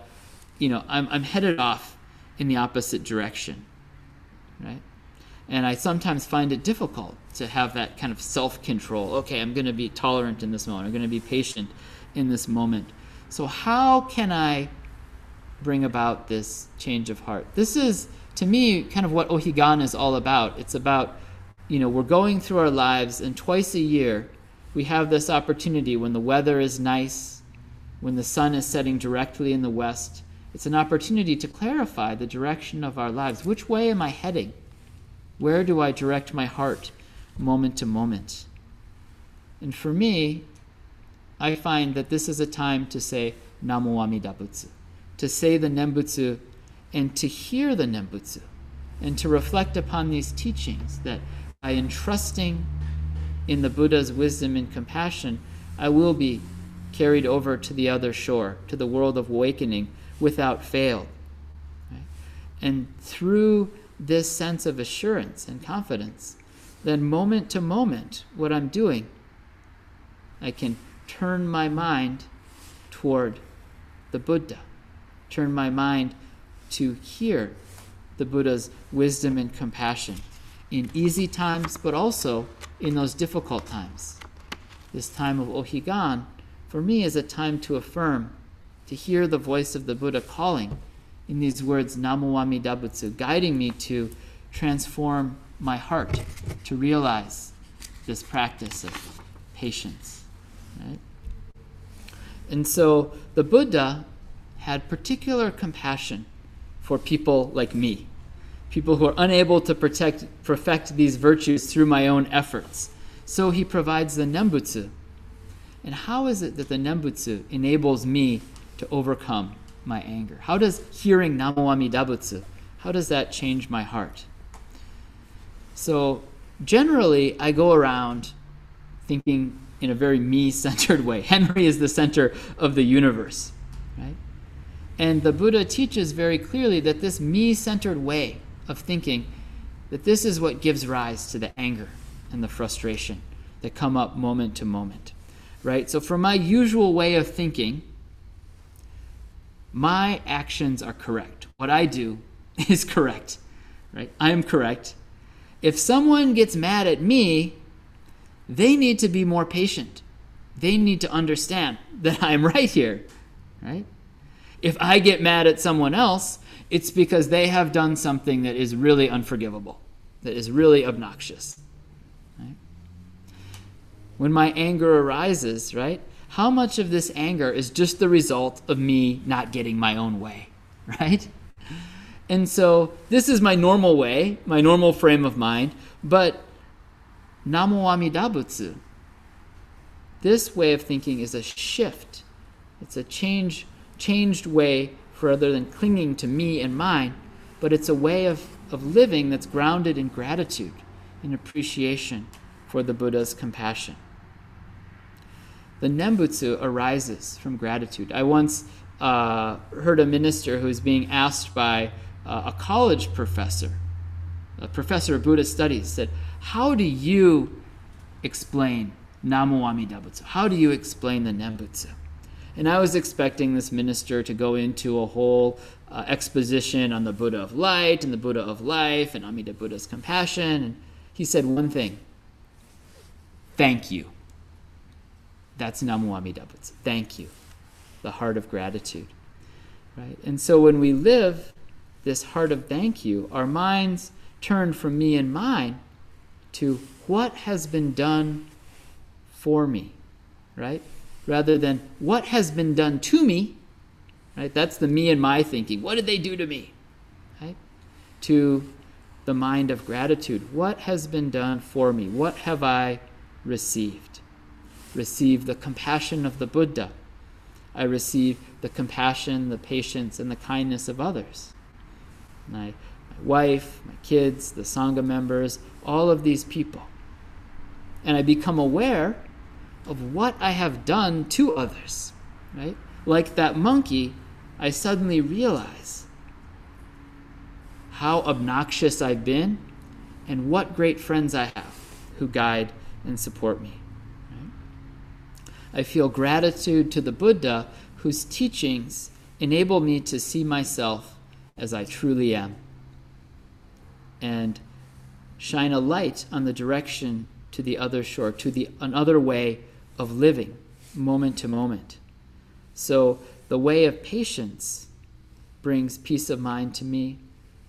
Speaker 3: You know, I'm, I'm headed off in the opposite direction, right? And I sometimes find it difficult to have that kind of self control. Okay, I'm going to be tolerant in this moment, I'm going to be patient in this moment. So, how can I bring about this change of heart. This is, to me, kind of what Ohigan is all about. It's about, you know, we're going through our lives, and twice a year we have this opportunity when the weather is nice, when the sun is setting directly in the west. It's an opportunity to clarify the direction of our lives. Which way am I heading? Where do I direct my heart moment to moment? And for me, I find that this is a time to say Namo Amida Butsu to say the Nembutsu and to hear the Nembutsu and to reflect upon these teachings that by entrusting in the Buddha's wisdom and compassion, I will be carried over to the other shore, to the world of awakening without fail. Right? And through this sense of assurance and confidence, then moment to moment, what I'm doing, I can turn my mind toward the Buddha turn my mind to hear the Buddha's wisdom and compassion in easy times, but also in those difficult times. This time of Ohigan, for me, is a time to affirm, to hear the voice of the Buddha calling in these words, Namu Amida Butsu, guiding me to transform my heart, to realize this practice of patience. Right? And so the Buddha had particular compassion for people like me, people who are unable to protect, perfect these virtues through my own efforts. So he provides the Nembutsu. And how is it that the Nembutsu enables me to overcome my anger? How does hearing Namo Amida Butsu, how does that change my heart? So generally, I go around thinking in a very me-centered way. Henry is the center of the universe, right? And the Buddha teaches very clearly that this me centered way of thinking, that this is what gives rise to the anger and the frustration that come up moment to moment. Right? So, from my usual way of thinking, my actions are correct. What I do is correct. Right? I am correct. If someone gets mad at me, they need to be more patient. They need to understand that I'm right here. Right? If I get mad at someone else, it's because they have done something that is really unforgivable, that is really obnoxious. Right? When my anger arises, right? How much of this anger is just the result of me not getting my own way, right? And so this is my normal way, my normal frame of mind, but Namo Amida Butsu, this way of thinking is a shift. It's a change changed way for rather than clinging to me and mine, but it's a way of, of living that's grounded in gratitude, in appreciation for the Buddha's compassion. The Nembutsu arises from gratitude. I once uh, heard a minister who was being asked by uh, a college professor, a professor of Buddhist studies, said, How do you explain Namo Amida Butsu? How do you explain the Nembutsu? And I was expecting this minister to go into a whole uh, exposition on the Buddha of light and the Buddha of life and Amida Buddha's compassion. And he said one thing thank you. That's Namo Amida Butsu. Thank you. The heart of gratitude. Right? And so when we live this heart of thank you, our minds turn from me and mine to what has been done for me. Right? rather than what has been done to me. Right? That's the me and my thinking. What did they do to me? Right? To the mind of gratitude. What has been done for me? What have I received? Receive the compassion of the Buddha. I receive the compassion, the patience, and the kindness of others. My, my wife, my kids, the Sangha members, all of these people. And I become aware of what I have done to others, right? Like that monkey, I suddenly realize how obnoxious I've been and what great friends I have who guide and support me. Right? I feel gratitude to the Buddha whose teachings enable me to see myself as I truly am and shine a light on the direction to the other shore, to the another way of living moment to moment. So, the way of patience brings peace of mind to me,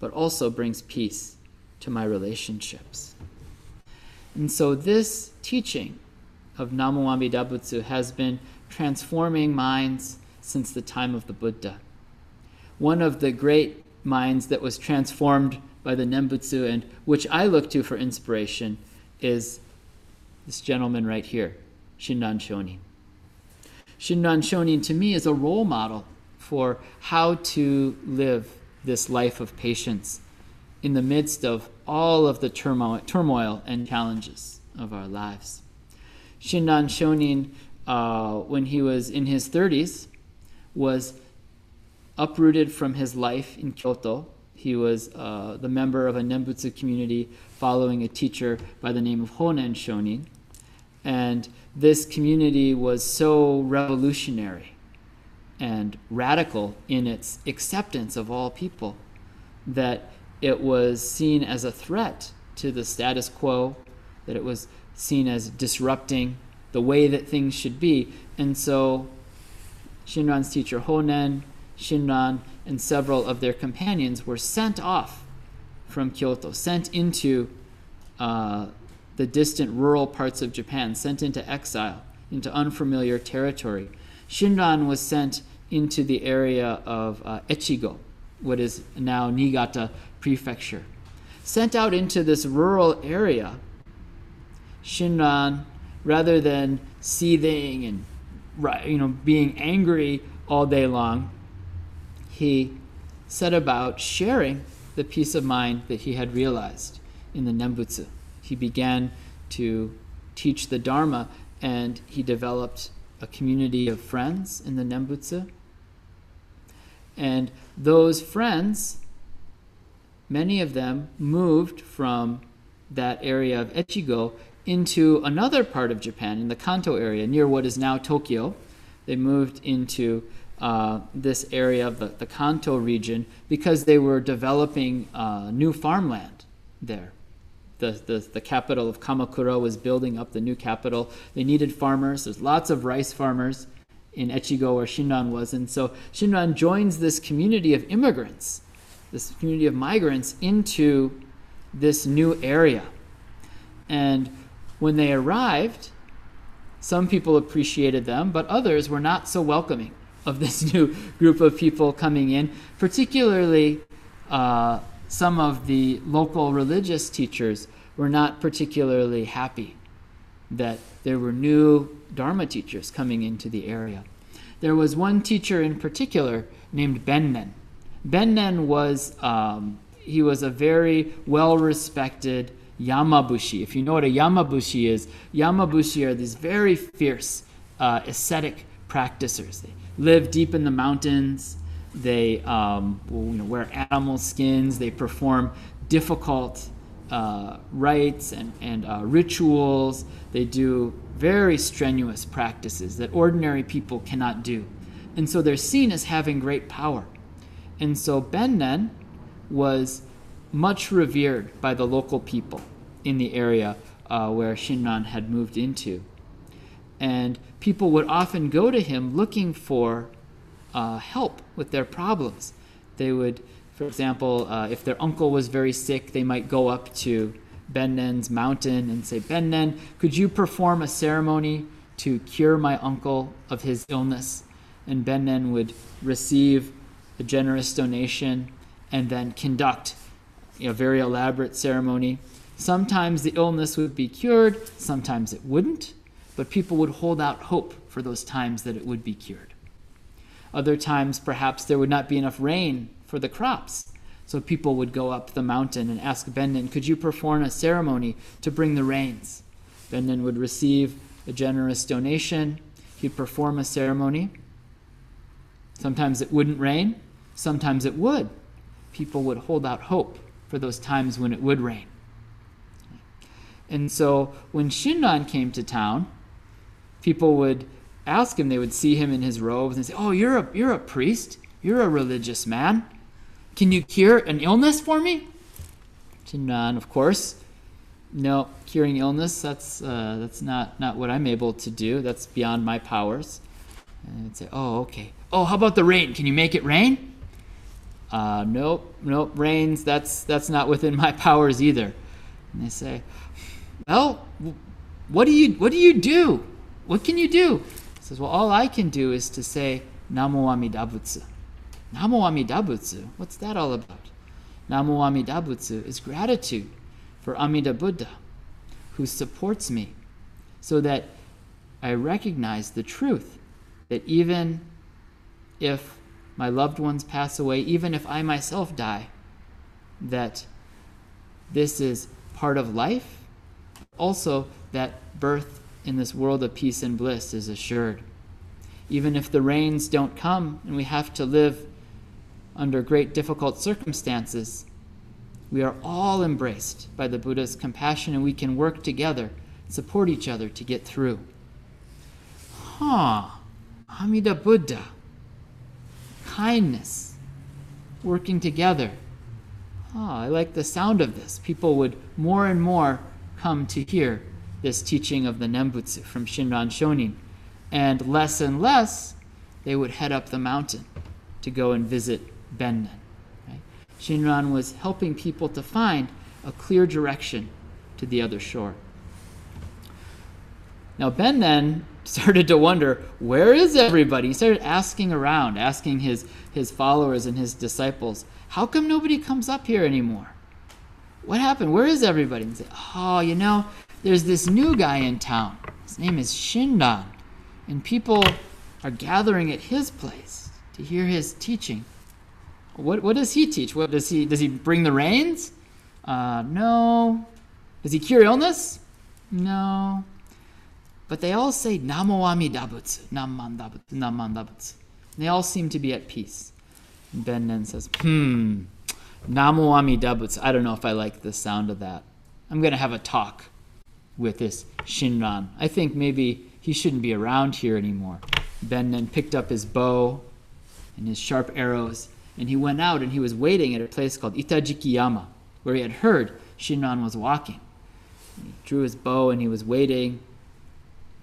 Speaker 3: but also brings peace to my relationships. And so this teaching of Namu Amida Butsu has been transforming minds since the time of the Buddha. One of the great minds that was transformed by the Nembutsu and which I look to for inspiration is this gentleman right here, Shinran Shonin. Shinran Shonin to me is a role model for how to live this life of patience in the midst of all of the turmoil, turmoil and challenges of our lives. Shinran Shonin, uh, when he was in his 30s, was uprooted from his life in Kyoto. He was uh, the member of a Nembutsu community following a teacher by the name of Honen Shonin. And this community was so revolutionary and radical in its acceptance of all people that it was seen as a threat to the status quo, that it was seen as disrupting the way that things should be. And so Shinran's teacher Honen, Shinran, and several of their companions were sent off from Kyoto, sent into uh, the distant rural parts of Japan, sent into exile, into unfamiliar territory. Shinran was sent into the area of uh, Echigo, what is now Niigata Prefecture. Sent out into this rural area, Shinran, rather than seething and you know being angry all day long, he set about sharing the peace of mind that he had realized in the Nembutsu he began to teach the Dharma and he developed a community of friends in the Nembutsu. And those friends, many of them moved from that area of Echigo into another part of Japan, in the Kanto area, near what is now Tokyo. They moved into uh, this area of the, the, Kanto region because they were developing uh, new farmland there the, the, the capital of Kamakura was building up the new capital. They needed farmers. There's lots of rice farmers in Echigo where Shinran was. And so Shinran joins this community of immigrants, this community of migrants into this new area. And when they arrived, some people appreciated them, but others were not so welcoming of this new group of people coming in, particularly uh, some of the local religious teachers were not particularly happy that there were new Dharma teachers coming into the area. There was one teacher in particular named Bennen. Bennen was um, he was a very well respected Yamabushi. If you know what a Yamabushi is, Yamabushi are these very fierce uh, ascetic practitioners. They live deep in the mountains. They um, you know, wear animal skins. They perform difficult uh, rites and, and uh, rituals. They do very strenuous practices that ordinary people cannot do. And so they're seen as having great power. And so Bennen was much revered by the local people in the area uh, where Shinran had moved into. And people would often go to him looking for uh, help with their problems. They would, for example, uh, if their uncle was very sick, they might go up to Bennen's mountain and say, Bennen, could you perform a ceremony to cure my uncle of his illness? And Bennen would receive a generous donation and then conduct a very elaborate ceremony. Sometimes the illness would be cured, sometimes it wouldn't, but people would hold out hope for those times that it would be cured. Other times, perhaps there would not be enough rain for the crops. So people would go up the mountain and ask Bennen, Could you perform a ceremony to bring the rains? Bennen would receive a generous donation. He'd perform a ceremony. Sometimes it wouldn't rain, sometimes it would. People would hold out hope for those times when it would rain. And so when Shinran came to town, people would ask him, they would see him in his robes and say, Oh, you're a, you're a priest. You're a religious man. Can you cure an illness for me? To none, of course. No, curing illness, that's, uh, that's not, not what I'm able to do. That's beyond my powers. And they'd say, Oh, okay. Oh, how about the rain? Can you make it rain? uh, nope, nope, rains, that's, that's not within my powers either. And they say, well, what do you, what do you do? What can you do? He says, well, all I can do is to say, Namo Amida Butsu. Namo Amida Butsu, what's that all about? Namo Amida Butsu is gratitude for Amida Buddha, who supports me, so that I recognize the truth that even if my loved ones pass away, even if I myself die, that this is part of life, also that birth in this world of peace and bliss is assured. Even if the rains don't come and we have to live under great difficult circumstances, we are all embraced by the Buddha's compassion and we can work together, support each other to get through. Huh, Amida Buddha, kindness, working together. Oh, I like the sound of this. People would more and more come to hear this teaching of the Nembutsu from Shinran Shonin. And less and less, they would head up the mountain to go and visit Bennen. Right? Shinran was helping people to find a clear direction to the other shore. Now, Bennen started to wonder, where is everybody? He started asking around, asking his, his followers and his disciples, how come nobody comes up here anymore? What happened? Where is everybody? And say, oh, you know, there's this new guy in town. His name is Shinran. And people are gathering at his place to hear his teaching. What, what does he teach? What does he does he bring the rains? Uh, no. Does he cure illness? No. But they all say Namo Amida Butsu, Naman Dabutsu, Naman. They all seem to be at peace. And Bennen says, hmm, Namo Amida Butsu. I don't know if I like the sound of that. I'm going to have a talk with this Shinran. I think maybe he shouldn't be around here anymore. Bennen picked up his bow and his sharp arrows, and he went out and he was waiting at a place called Itajikiyama, where he had heard Shinran was walking. He drew his bow and he was waiting.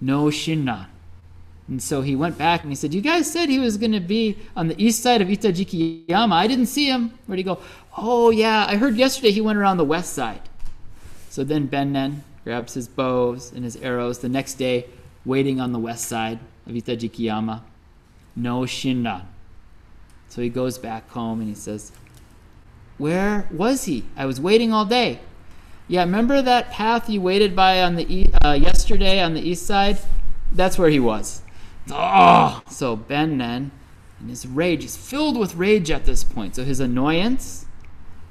Speaker 3: No Shinran. And so he went back and he said, You guys said he was going to be on the east side of Itajikiyama. I didn't see him. Where'd he go? Oh, yeah, I heard yesterday he went around the west side. So then Bennen grabs his bows and his arrows the next day, waiting on the west side of Itajikiyama. No Shinran. So he goes back home and he says, Where was he? I was waiting all day. Yeah, remember that path you waited by on the e- uh, yesterday on the east side? That's where he was. Oh! So Bennen, in his rage, is filled with rage at this point. So his annoyance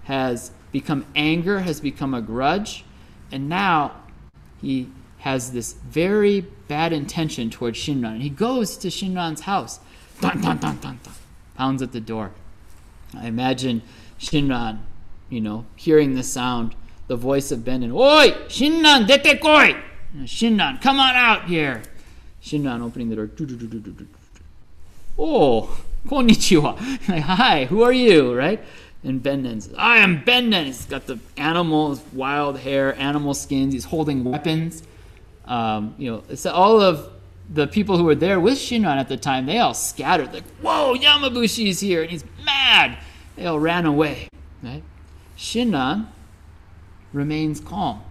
Speaker 3: has become anger, has become a grudge, and now he has this very bad intention towards Shinran. And he goes to Shinran's house, dun, dun, dun, dun, dun, pounds at the door. I imagine Shinran, you know, hearing the sound, the voice of Ben, and Oi, Shinran, dete koi! Shinran, come on out here. Shinran opening the door. Oh, konnichiwa. Hi, who are you, right? And Bennen says, I am Bennen. He's got the animals, wild hair, animal skins. He's holding weapons. Um, you know, so all of the people who were there with Shinran at the time, they all scattered. Like, whoa, Yamabushi is here, and he's mad. They all ran away. Right? Shinran remains calm.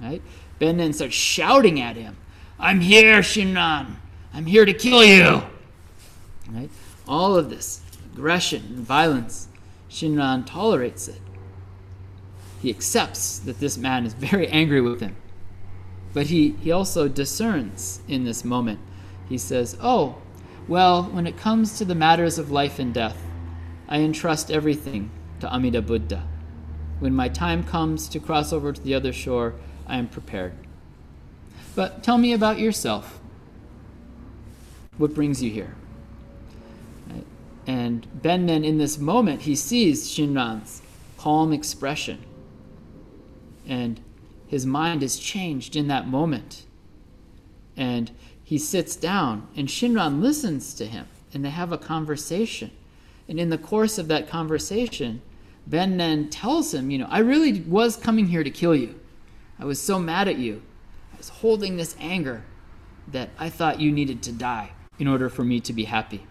Speaker 3: Right? Bennen starts shouting at him. I'm here, Shinran. I'm here to kill you. Right? All of this aggression and violence, Shinran tolerates it. He accepts that this man is very angry with him. But he, he also discerns in this moment. He says, Oh, well, when it comes to the matters of life and death, I entrust everything to Amida Buddha. When my time comes to cross over to the other shore, I am prepared. But tell me about yourself. What brings you here? And Bennen, in this moment, he sees Shinran's calm expression. And his mind is changed in that moment. And he sits down, and Shinran listens to him, and they have a conversation. And in the course of that conversation, Bennen tells him, You know, I really was coming here to kill you. I was so mad at you I was holding this anger that I thought you needed to die in order for me to be happy.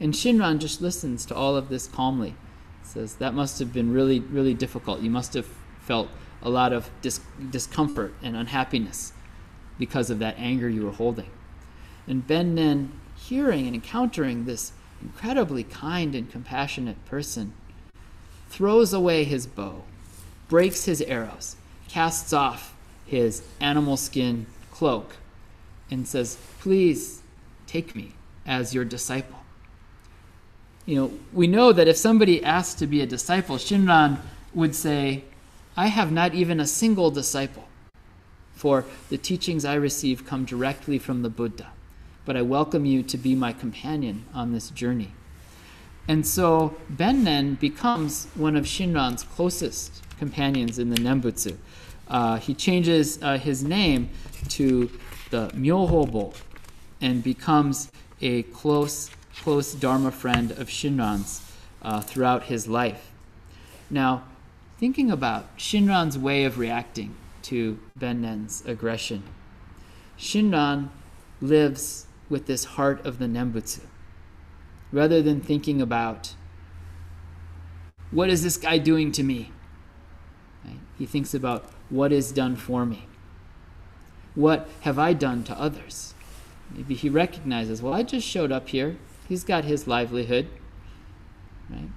Speaker 3: And Shinran just listens to all of this calmly. Says, That must have been really, really difficult. You must have felt a lot of dis- discomfort and unhappiness because of that anger you were holding. And Bennen, hearing and encountering this incredibly kind and compassionate person, throws away his bow, breaks his arrows, casts off his animal skin cloak, and says, Please take me as your disciple. You know, we know that if somebody asked to be a disciple, Shinran would say, I have not even a single disciple, for the teachings I receive come directly from the Buddha, but I welcome you to be my companion on this journey. And so Bennen becomes one of Shinran's closest companions in the Nembutsu. Uh, he changes uh, his name to the Myohobo and becomes a close, close Dharma friend of Shinran's uh, throughout his life. Now, thinking about Shinran's way of reacting to Bennen's aggression, Shinran lives with this heart of the Nembutsu. Rather than thinking about, what is this guy doing to me? Right? He thinks about, what is done for me? What have I done to others? Maybe he recognizes, well, I just showed up here. He's got his livelihood. Right?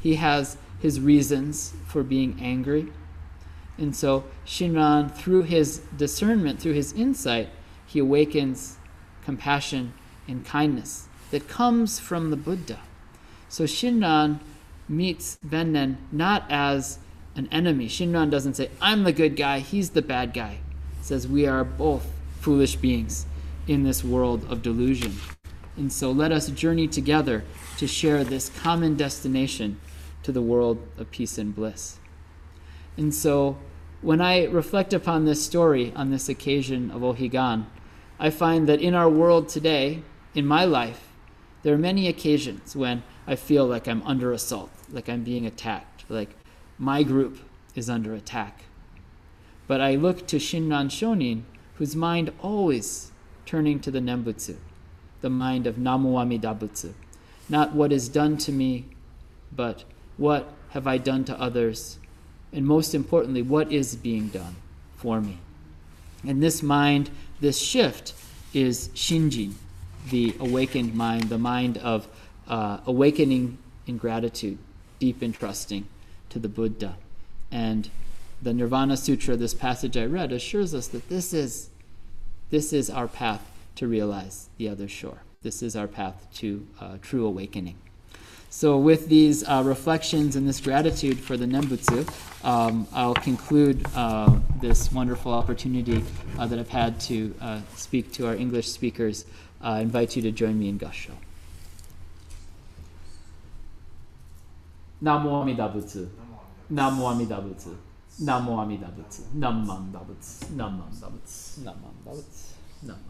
Speaker 3: He has his reasons for being angry. And so Shinran, through his discernment, through his insight, he awakens compassion and kindness that comes from the Buddha. So Shinran meets Bennen not as an enemy. Shinran doesn't say, I'm the good guy, he's the bad guy. He says, We are both foolish beings in this world of delusion. And so let us journey together to share this common destination to the world of peace and bliss. And so when I reflect upon this story on this occasion of Ohigan, I find that in our world today, in my life, there are many occasions when I feel like I'm under assault, like I'm being attacked, like my group is under attack. But I look to Shinran Shonin, whose mind always turning to the Nembutsu, the mind of Namu Amida Butsu. Not what is done to me, but what have I done to others? And most importantly, what is being done for me? And this mind, this shift, is Shinjin, the awakened mind, the mind of uh, awakening in gratitude, deep in trusting to the Buddha. And the Nirvana Sutra, this passage I read, assures us that this is, this is our path to realize the other shore. This is our path to uh, true awakening. So, with these uh, reflections and this gratitude for the Nembutsu, um, I'll conclude uh, this wonderful opportunity uh, that I've had to uh, speak to our English speakers. I invite you to join me in Gassho. Namo Amida Butsu. Namo Amida Butsu. Namo Amida Butsu. Namo Amida Butsu. Namo Amida Butsu. Namo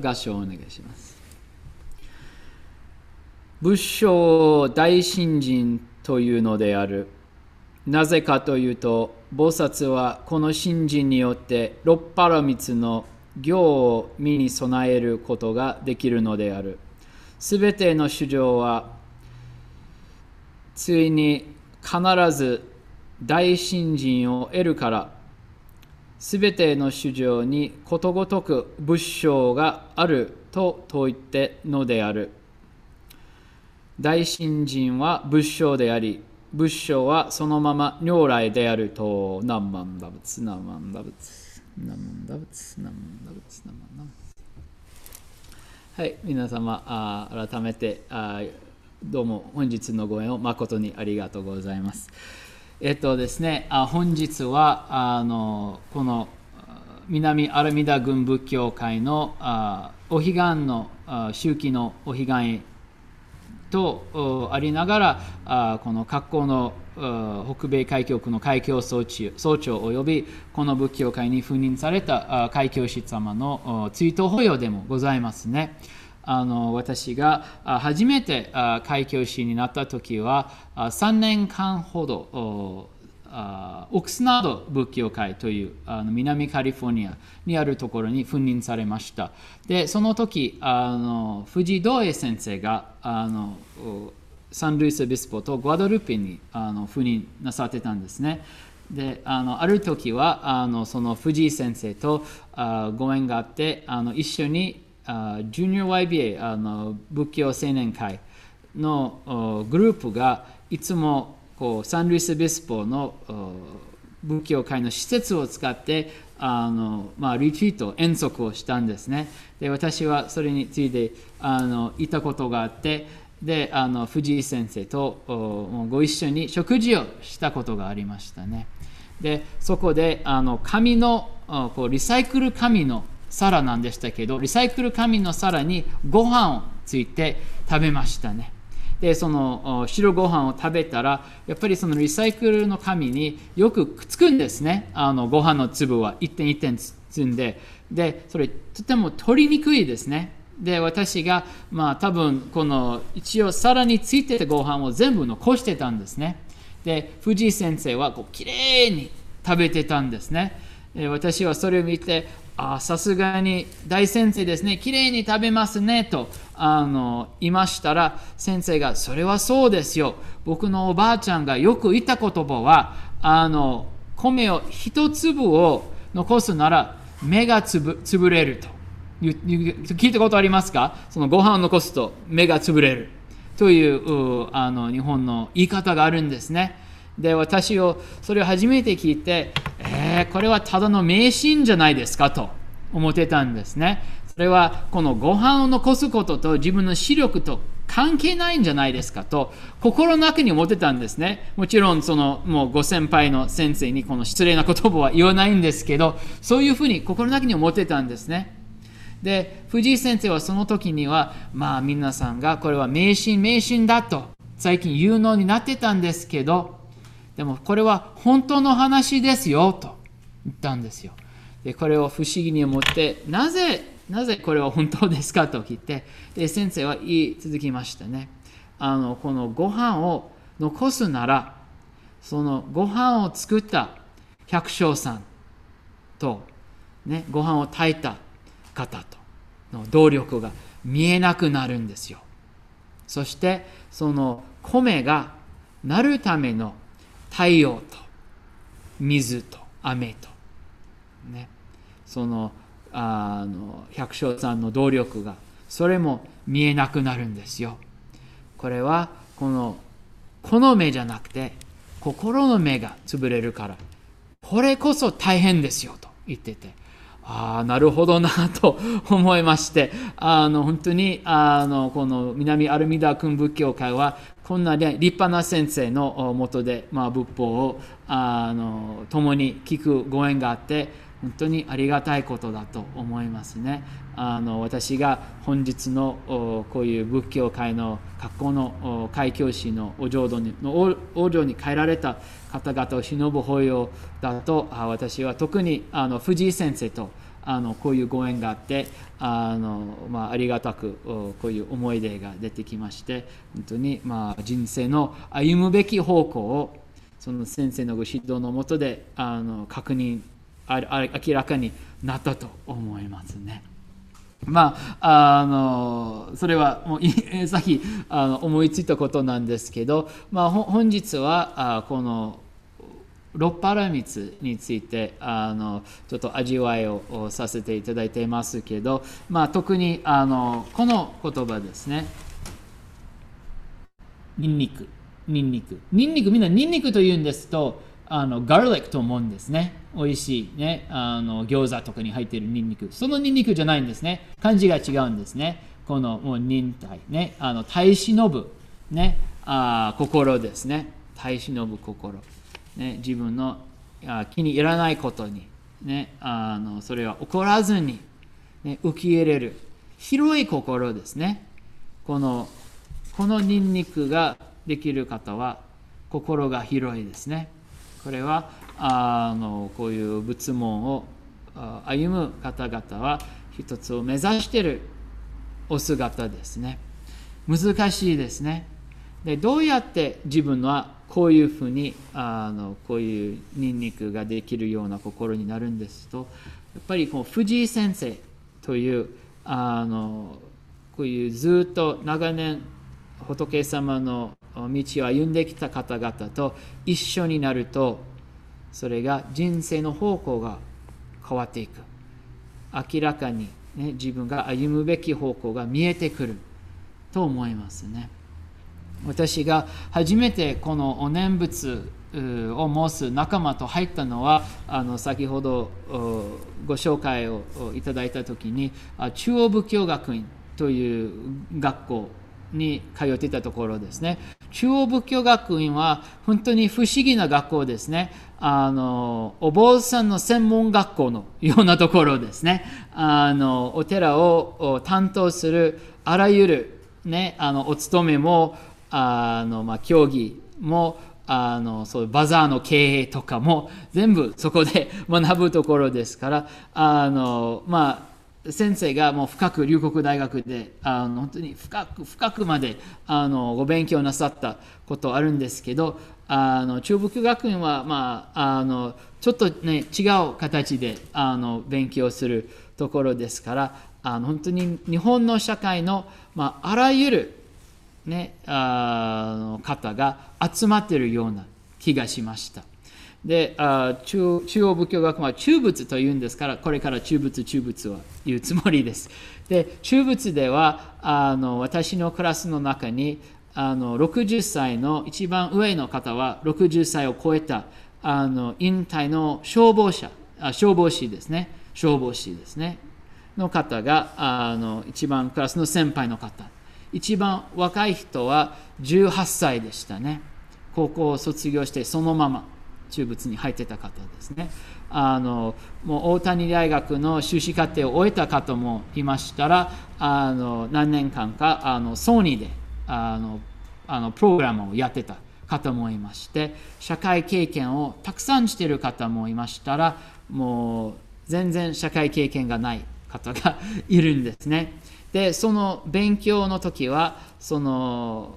Speaker 3: 合唱をお願いします。仏性大信心というのである。なぜかというと、菩薩はこの信心によって六波羅蜜の行を身に備えることができるのである。すべての主情は、ついに必ず大信心を得るから、すべての主情にことごとく仏性があると説いてのである。大信心は仏性であり、仏性はそのまま如来であると、何万打仏、何万打仏、何万打仏、何万打仏、何万打仏。はい、皆様、あ改めてあどうも本日のご縁を誠にありがとうございます。えっとですね、あ本日はあのこの南アラミダ軍仏教会のあお彼岸の周期のお彼岸とありながらあこの格好の北米海峡区の海峡総長総長およびこの仏教会に赴任されたあ海峡師様の追悼法要でもございますね。あの私が初めてあ海峡師になった時は3年間ほどオクスナード仏教会というあの南カリフォルニアにあるところに赴任されました。で、その時、あの藤井道栄先生があのサンルイス・ビスポとグアドルペにあの赴任なさってたんですね。であのある時はあのその藤井先生とあご縁があってあの一緒にあジュニア YBA あの仏教青年会のおグループがいつもこうサンルイス・ビスポのお仏教会の施設を使ってあの、まあ、リトリート遠足をしたんですね。で私はそれについてあのいたことがあってであの藤井先生とおご一緒に食事をしたことがありましたね。でそこであの紙のあこうリサイクル紙の皿なんでしたけどリサイクル紙の皿にご飯をついて食べましたね。でその白ご飯を食べたらやっぱりそのリサイクルの紙によくくっつくんですね。あのご飯の粒は。一点一点積んで。でそれとても取りにくいですね。で私がまあ多分この一応皿についてたご飯を全部残してたんですね。で藤井先生はこうきれいに食べてたんですね。で私はそれを見てあさすがに大先生ですね。きれいに食べますね。とあのいましたら先生がそれはそうですよ。僕のおばあちゃんがよく言った言葉はあの米を一粒を残すなら目がつぶ潰れる。と聞いたことありますか？そのご飯を残すと目が潰れる。といううあの日本の言い方があるんですね。で私をそれを初めて聞いてえー、これはただの迷信じゃないですかと思ってたんですね。それはこのご飯を残すことと自分の視力と関係ないんじゃないですかと心の中に思ってたんですね。もちろんそのもうご先輩の先生にこの失礼な言葉は言わないんですけどそういうふうに心の中に思ってたんですね。で藤井先生はその時にはまあ皆さんがこれは迷信迷信だと最近言うのになってたんですけどでもこれは本当の話ですよと言ったんですよ。でこれを不思議に思ってなぜなぜこれは本当ですかと聞いてで先生は言い続きましたね。あのこのご飯を残すならそのご飯を作った百姓さんと、ね、ご飯を炊いた方との動力が見えなくなるんですよ。そしてその米がなるための太陽と水と雨と、ね、そのあの百姓さんの動力がそれも見えなくなるんですよ。これはこのこの目じゃなくて心の目が潰れるからこれこそ大変ですよと言ってて。ああなるほどなと 思いましてあの本当にあのこの南アルミダ君仏教会はこんな立派な先生のもとで、まあ、仏法をあの共に聞くご縁があって本当にありがたいことだと思いますね。あの私が本日のこういう仏教界の学校の開教師のお浄土にの王女に帰られた方々を忍ぶ法要だと私は特にあの藤井先生とあのこういうご縁があってあの、まあ、ありがたくこういう思い出が出てきまして本当に、まあ、人生の歩むべき方向をその先生のご指導のもとであの確認あ明らかになったと思いますね。まあ、あのそれはもう さっきあの思いついたことなんですけど、まあ、本日はあこの六波羅蜜についてあのちょっと味わいをさせていただいていますけど、まあ、特にあのこの言葉ですね。ニンニク。ニンニク。ニンニク、みんなニンニクと言うんですと、あのガーリックと思うんですね。美味しいね。あの餃子とかに入っているニンニク。そのニンニクじゃないんですね。漢字が違うんですね。このもう忍耐ね。あの耐え忍ぶ、ね、あ心ですね。耐え忍ぶ心。ね、自分の気に入らないことに、ね、あのそれは怒らずに、ね、受け入れる広い心ですね。このこのニンニクができる方は心が広いですね。これはあのこういう仏門を歩む方々は一つを目指してるお姿ですね。難しいですね。でどうやって自分はこういうふうにあのこういうニンニクができるような心になるんですとやっぱりこう藤井先生というあのこういうずっと長年仏様の道を歩んできた方々と一緒になるとそれが人生の方向が変わっていく。明らかに、ね、自分が歩むべき方向が見えてくると思いますね。私が初めてこのお念仏を申す仲間と入ったのはあの先ほどご紹介をいただいた時に中央仏教学院という学校に通っていたところですね。中央仏教学院は本当に不思議な学校ですね。あの、お坊さんの専門学校のようなところですね。あの、お寺を担当するあらゆるね、あの、お勤めも、あの、まあ、競技も、あの、そういうバザーの経営とかも全部そこで学ぶところですから、あの、まあ、先生がもう深く龍谷大学であの本当に深く深くまであのご勉強なさったことあるんですけどあの中部教学院は、まあ、あのちょっとね違う形であの勉強するところですからあの本当に日本の社会の、まあ、あらゆる、ね、あの方が集まっているような気がしました。であ中中央仏教学は中仏というんですからこれから中仏中仏は言うつもりです。で中仏ではあの私のクラスの中にあの60歳の一番上の方は60歳を超えたあの引退の消防車あ消防士ですね。消防士ですね。の方があの一番クラスの先輩の方。一番若い人は18歳でしたね高校を卒業してそのまま中仏に入ってた方ですね。あのもう大谷大学の修士課程を終えた方もいましたらあの何年間かあのソニーであのあのプログラムをやってた方もいまして社会経験をたくさんしている方もいましたらもう全然社会経験がない方が いるんですね。でその勉強の時はその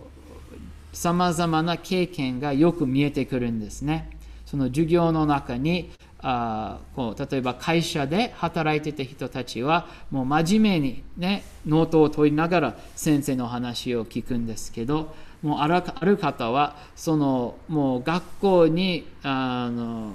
Speaker 3: さまざまな経験がよく見えてくるんですね。その授業の中にあこう例えば会社で働いてた人たちはもう真面目に、ね、ノートを取りながら先生の話を聞くんですけどもうあるある方はそのもう学校にあの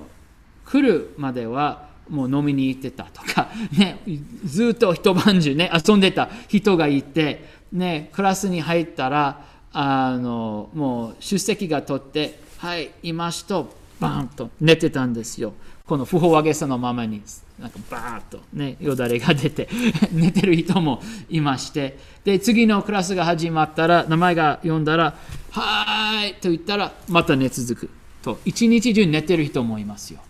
Speaker 3: 来るまではもう飲みに行ってたとか、ね、ずっと一晩中ね遊んでた人がいて、ね、クラスに入ったらあのもう出席が取って「はいいますとバーンと寝てたんですよ。この不法上げさのままに、なんかバーンとね、よだれが出て 寝てる人もいまして、で、次のクラスが始まったら、名前が読んだら、はーいと言ったら、また寝続くと、一日中寝てる人もいますよ。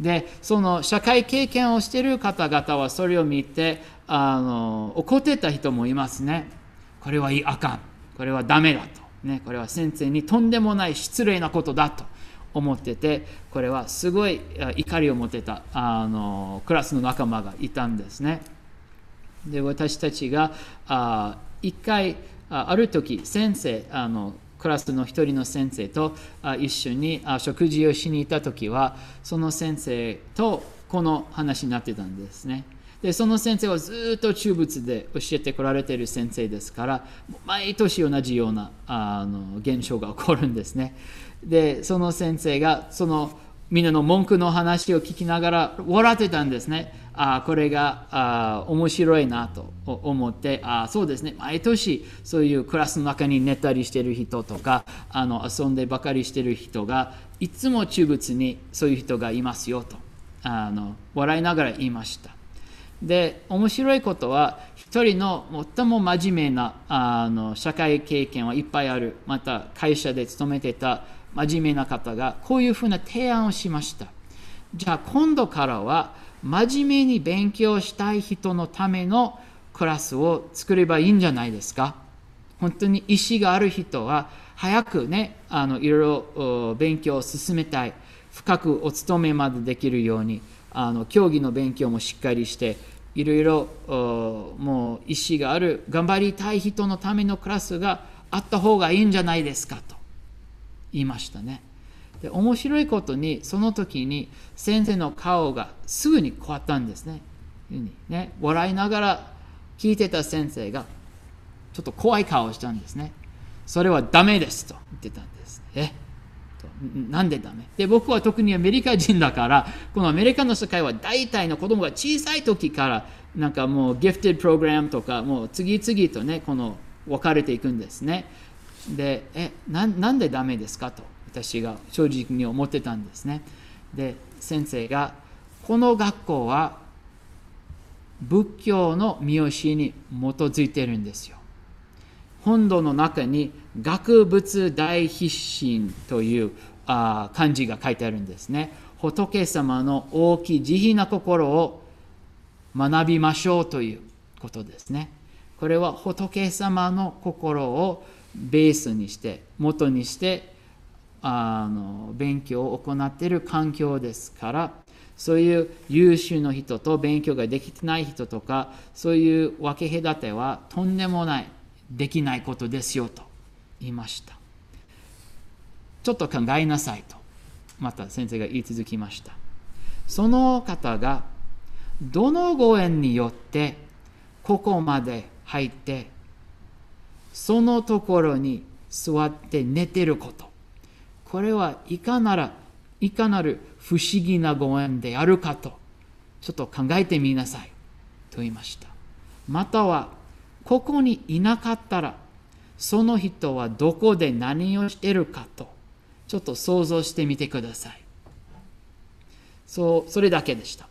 Speaker 3: で、その社会経験をしている方々はそれを見て、あの怒ってた人もいますね。これはいいあかん。これはダメだと。ね、これは先生にとんでもない失礼なことだと。思っててこれはすごい怒りを持ってたあのクラスの仲間がいたんですね。で私たちがあ一回ある時先生あのクラスの一人の先生と一緒に食事をしに行った時はその先生とこの話になってたんですね。でその先生はずっと中仏で教えてこられている先生ですから毎年同じようなあの現象が起こるんですね。でその先生がそのみんなの文句の話を聞きながら笑ってたんですね。あこれがあ面白いなと思ってあそうですね。毎年そういうクラスの中に寝たりしてる人とかあの遊んでばかりしてる人がいつも中仏にそういう人がいますよとあの笑いながら言いました。で面白いことは一人の最も真面目なあの社会経験はいっぱいある。また会社で勤めてた真面目な方がこういうふうな提案をしました。じゃあ今度からは真面目に勉強したい人のためのクラスを作ればいいんじゃないですか。本当に意思がある人は早くねあのいろいろ勉強を進めたい。深くお勤めまでできるようにあの競技の勉強もしっかりしていろいろもう意思がある頑張りたい人のためのクラスがあった方がいいんじゃないですかと。いましたね。で面白いことにその時に先生の顔がすぐに変わったんですね。ね笑いながら聞いてた先生がちょっと怖い顔をしたんですね。それはダメですと言ってたんです。え？なんでダメ？で僕は特にアメリカ人だからこのアメリカの世界は大体の子供が小さい時からなんかもうギフテッドプログラムとかもう次々とねこの分かれていくんですねでえなんでダメですかと私が正直に思ってたんですね。で先生がこの学校は仏教の見教えに基づいてるんですよ。本土の中に学仏大必心というあ漢字が書いてあるんですね。仏様の大きい慈悲な心を学びましょうということですね。これは仏様の心をベースにして元にしてあの勉強を行っている環境ですからそういう優秀な人と勉強ができてない人とかそういう分け隔てはとんでもないできないことですよと言いました。ちょっと考えなさいとまた先生が言い続きました。その方がどのご縁によってここまで入ってそのところに座って寝てること。これはいかならいかなる不思議なご縁であるかとちょっと考えてみなさいと言いました。またはここにいなかったらその人はどこで何をしているかとちょっと想像してみてください。そうそれだけでした、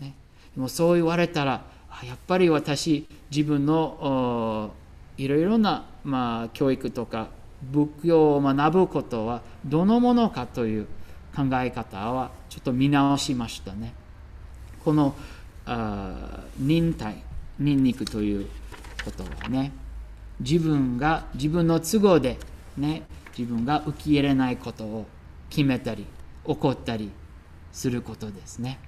Speaker 3: ね、でもそう言われたらやっぱり私自分のいろいろな、まあ、教育とか仏教を学ぶことはどのものかという考え方はちょっと見直しましたね。このあ忍耐、忍肉ということはね、自分が自分の都合でね、自分が受け入れないことを決めたり、怒ったりすることですね。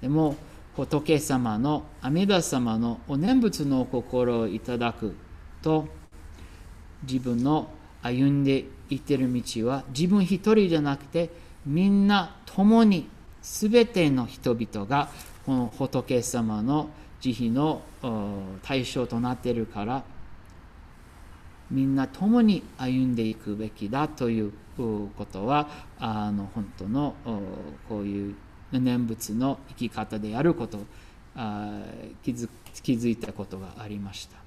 Speaker 3: でも、仏様の阿弥陀様のお念仏のお心をいただくと、自分の歩んでいってる道は自分一人じゃなくてみんな共に全ての人々がこの仏様の慈悲の対象となっているからみんな共に歩んでいくべきだということはあの本当のこういう念仏の生き方であることを気づ気づいたことがありました。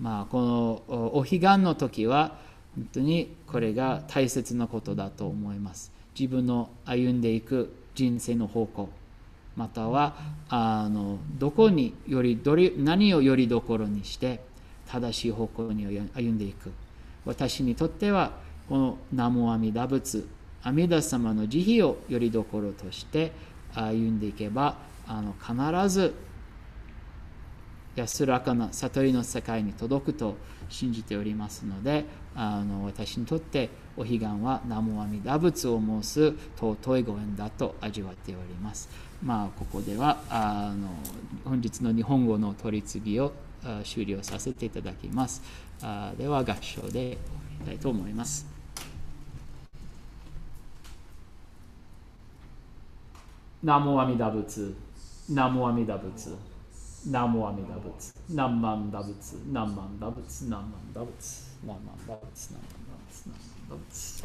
Speaker 3: まあ、このお彼岸の時は本当にこれが大切なことだと思います。自分の歩んでいく人生の方向またはあのどこによりどれ何をよりどころにして正しい方向に歩んでいく私にとってはこの南無阿弥陀仏阿弥陀様の慈悲をよりどころとして歩んでいけばあの必ず安らかな悟りの世界に届くと信じておりますのであの私にとってお彼岸は南無阿弥陀仏を申す尊いご縁だと味わっております。まあここではあの本日の日本語の取り次ぎを終了させていただきます。あでは合唱で終わりたいと思います。南無阿弥陀仏南無阿弥陀仏南無阿弥陀仏南万陀仏南万陀仏南万陀仏南万陀仏南万陀仏南万陀仏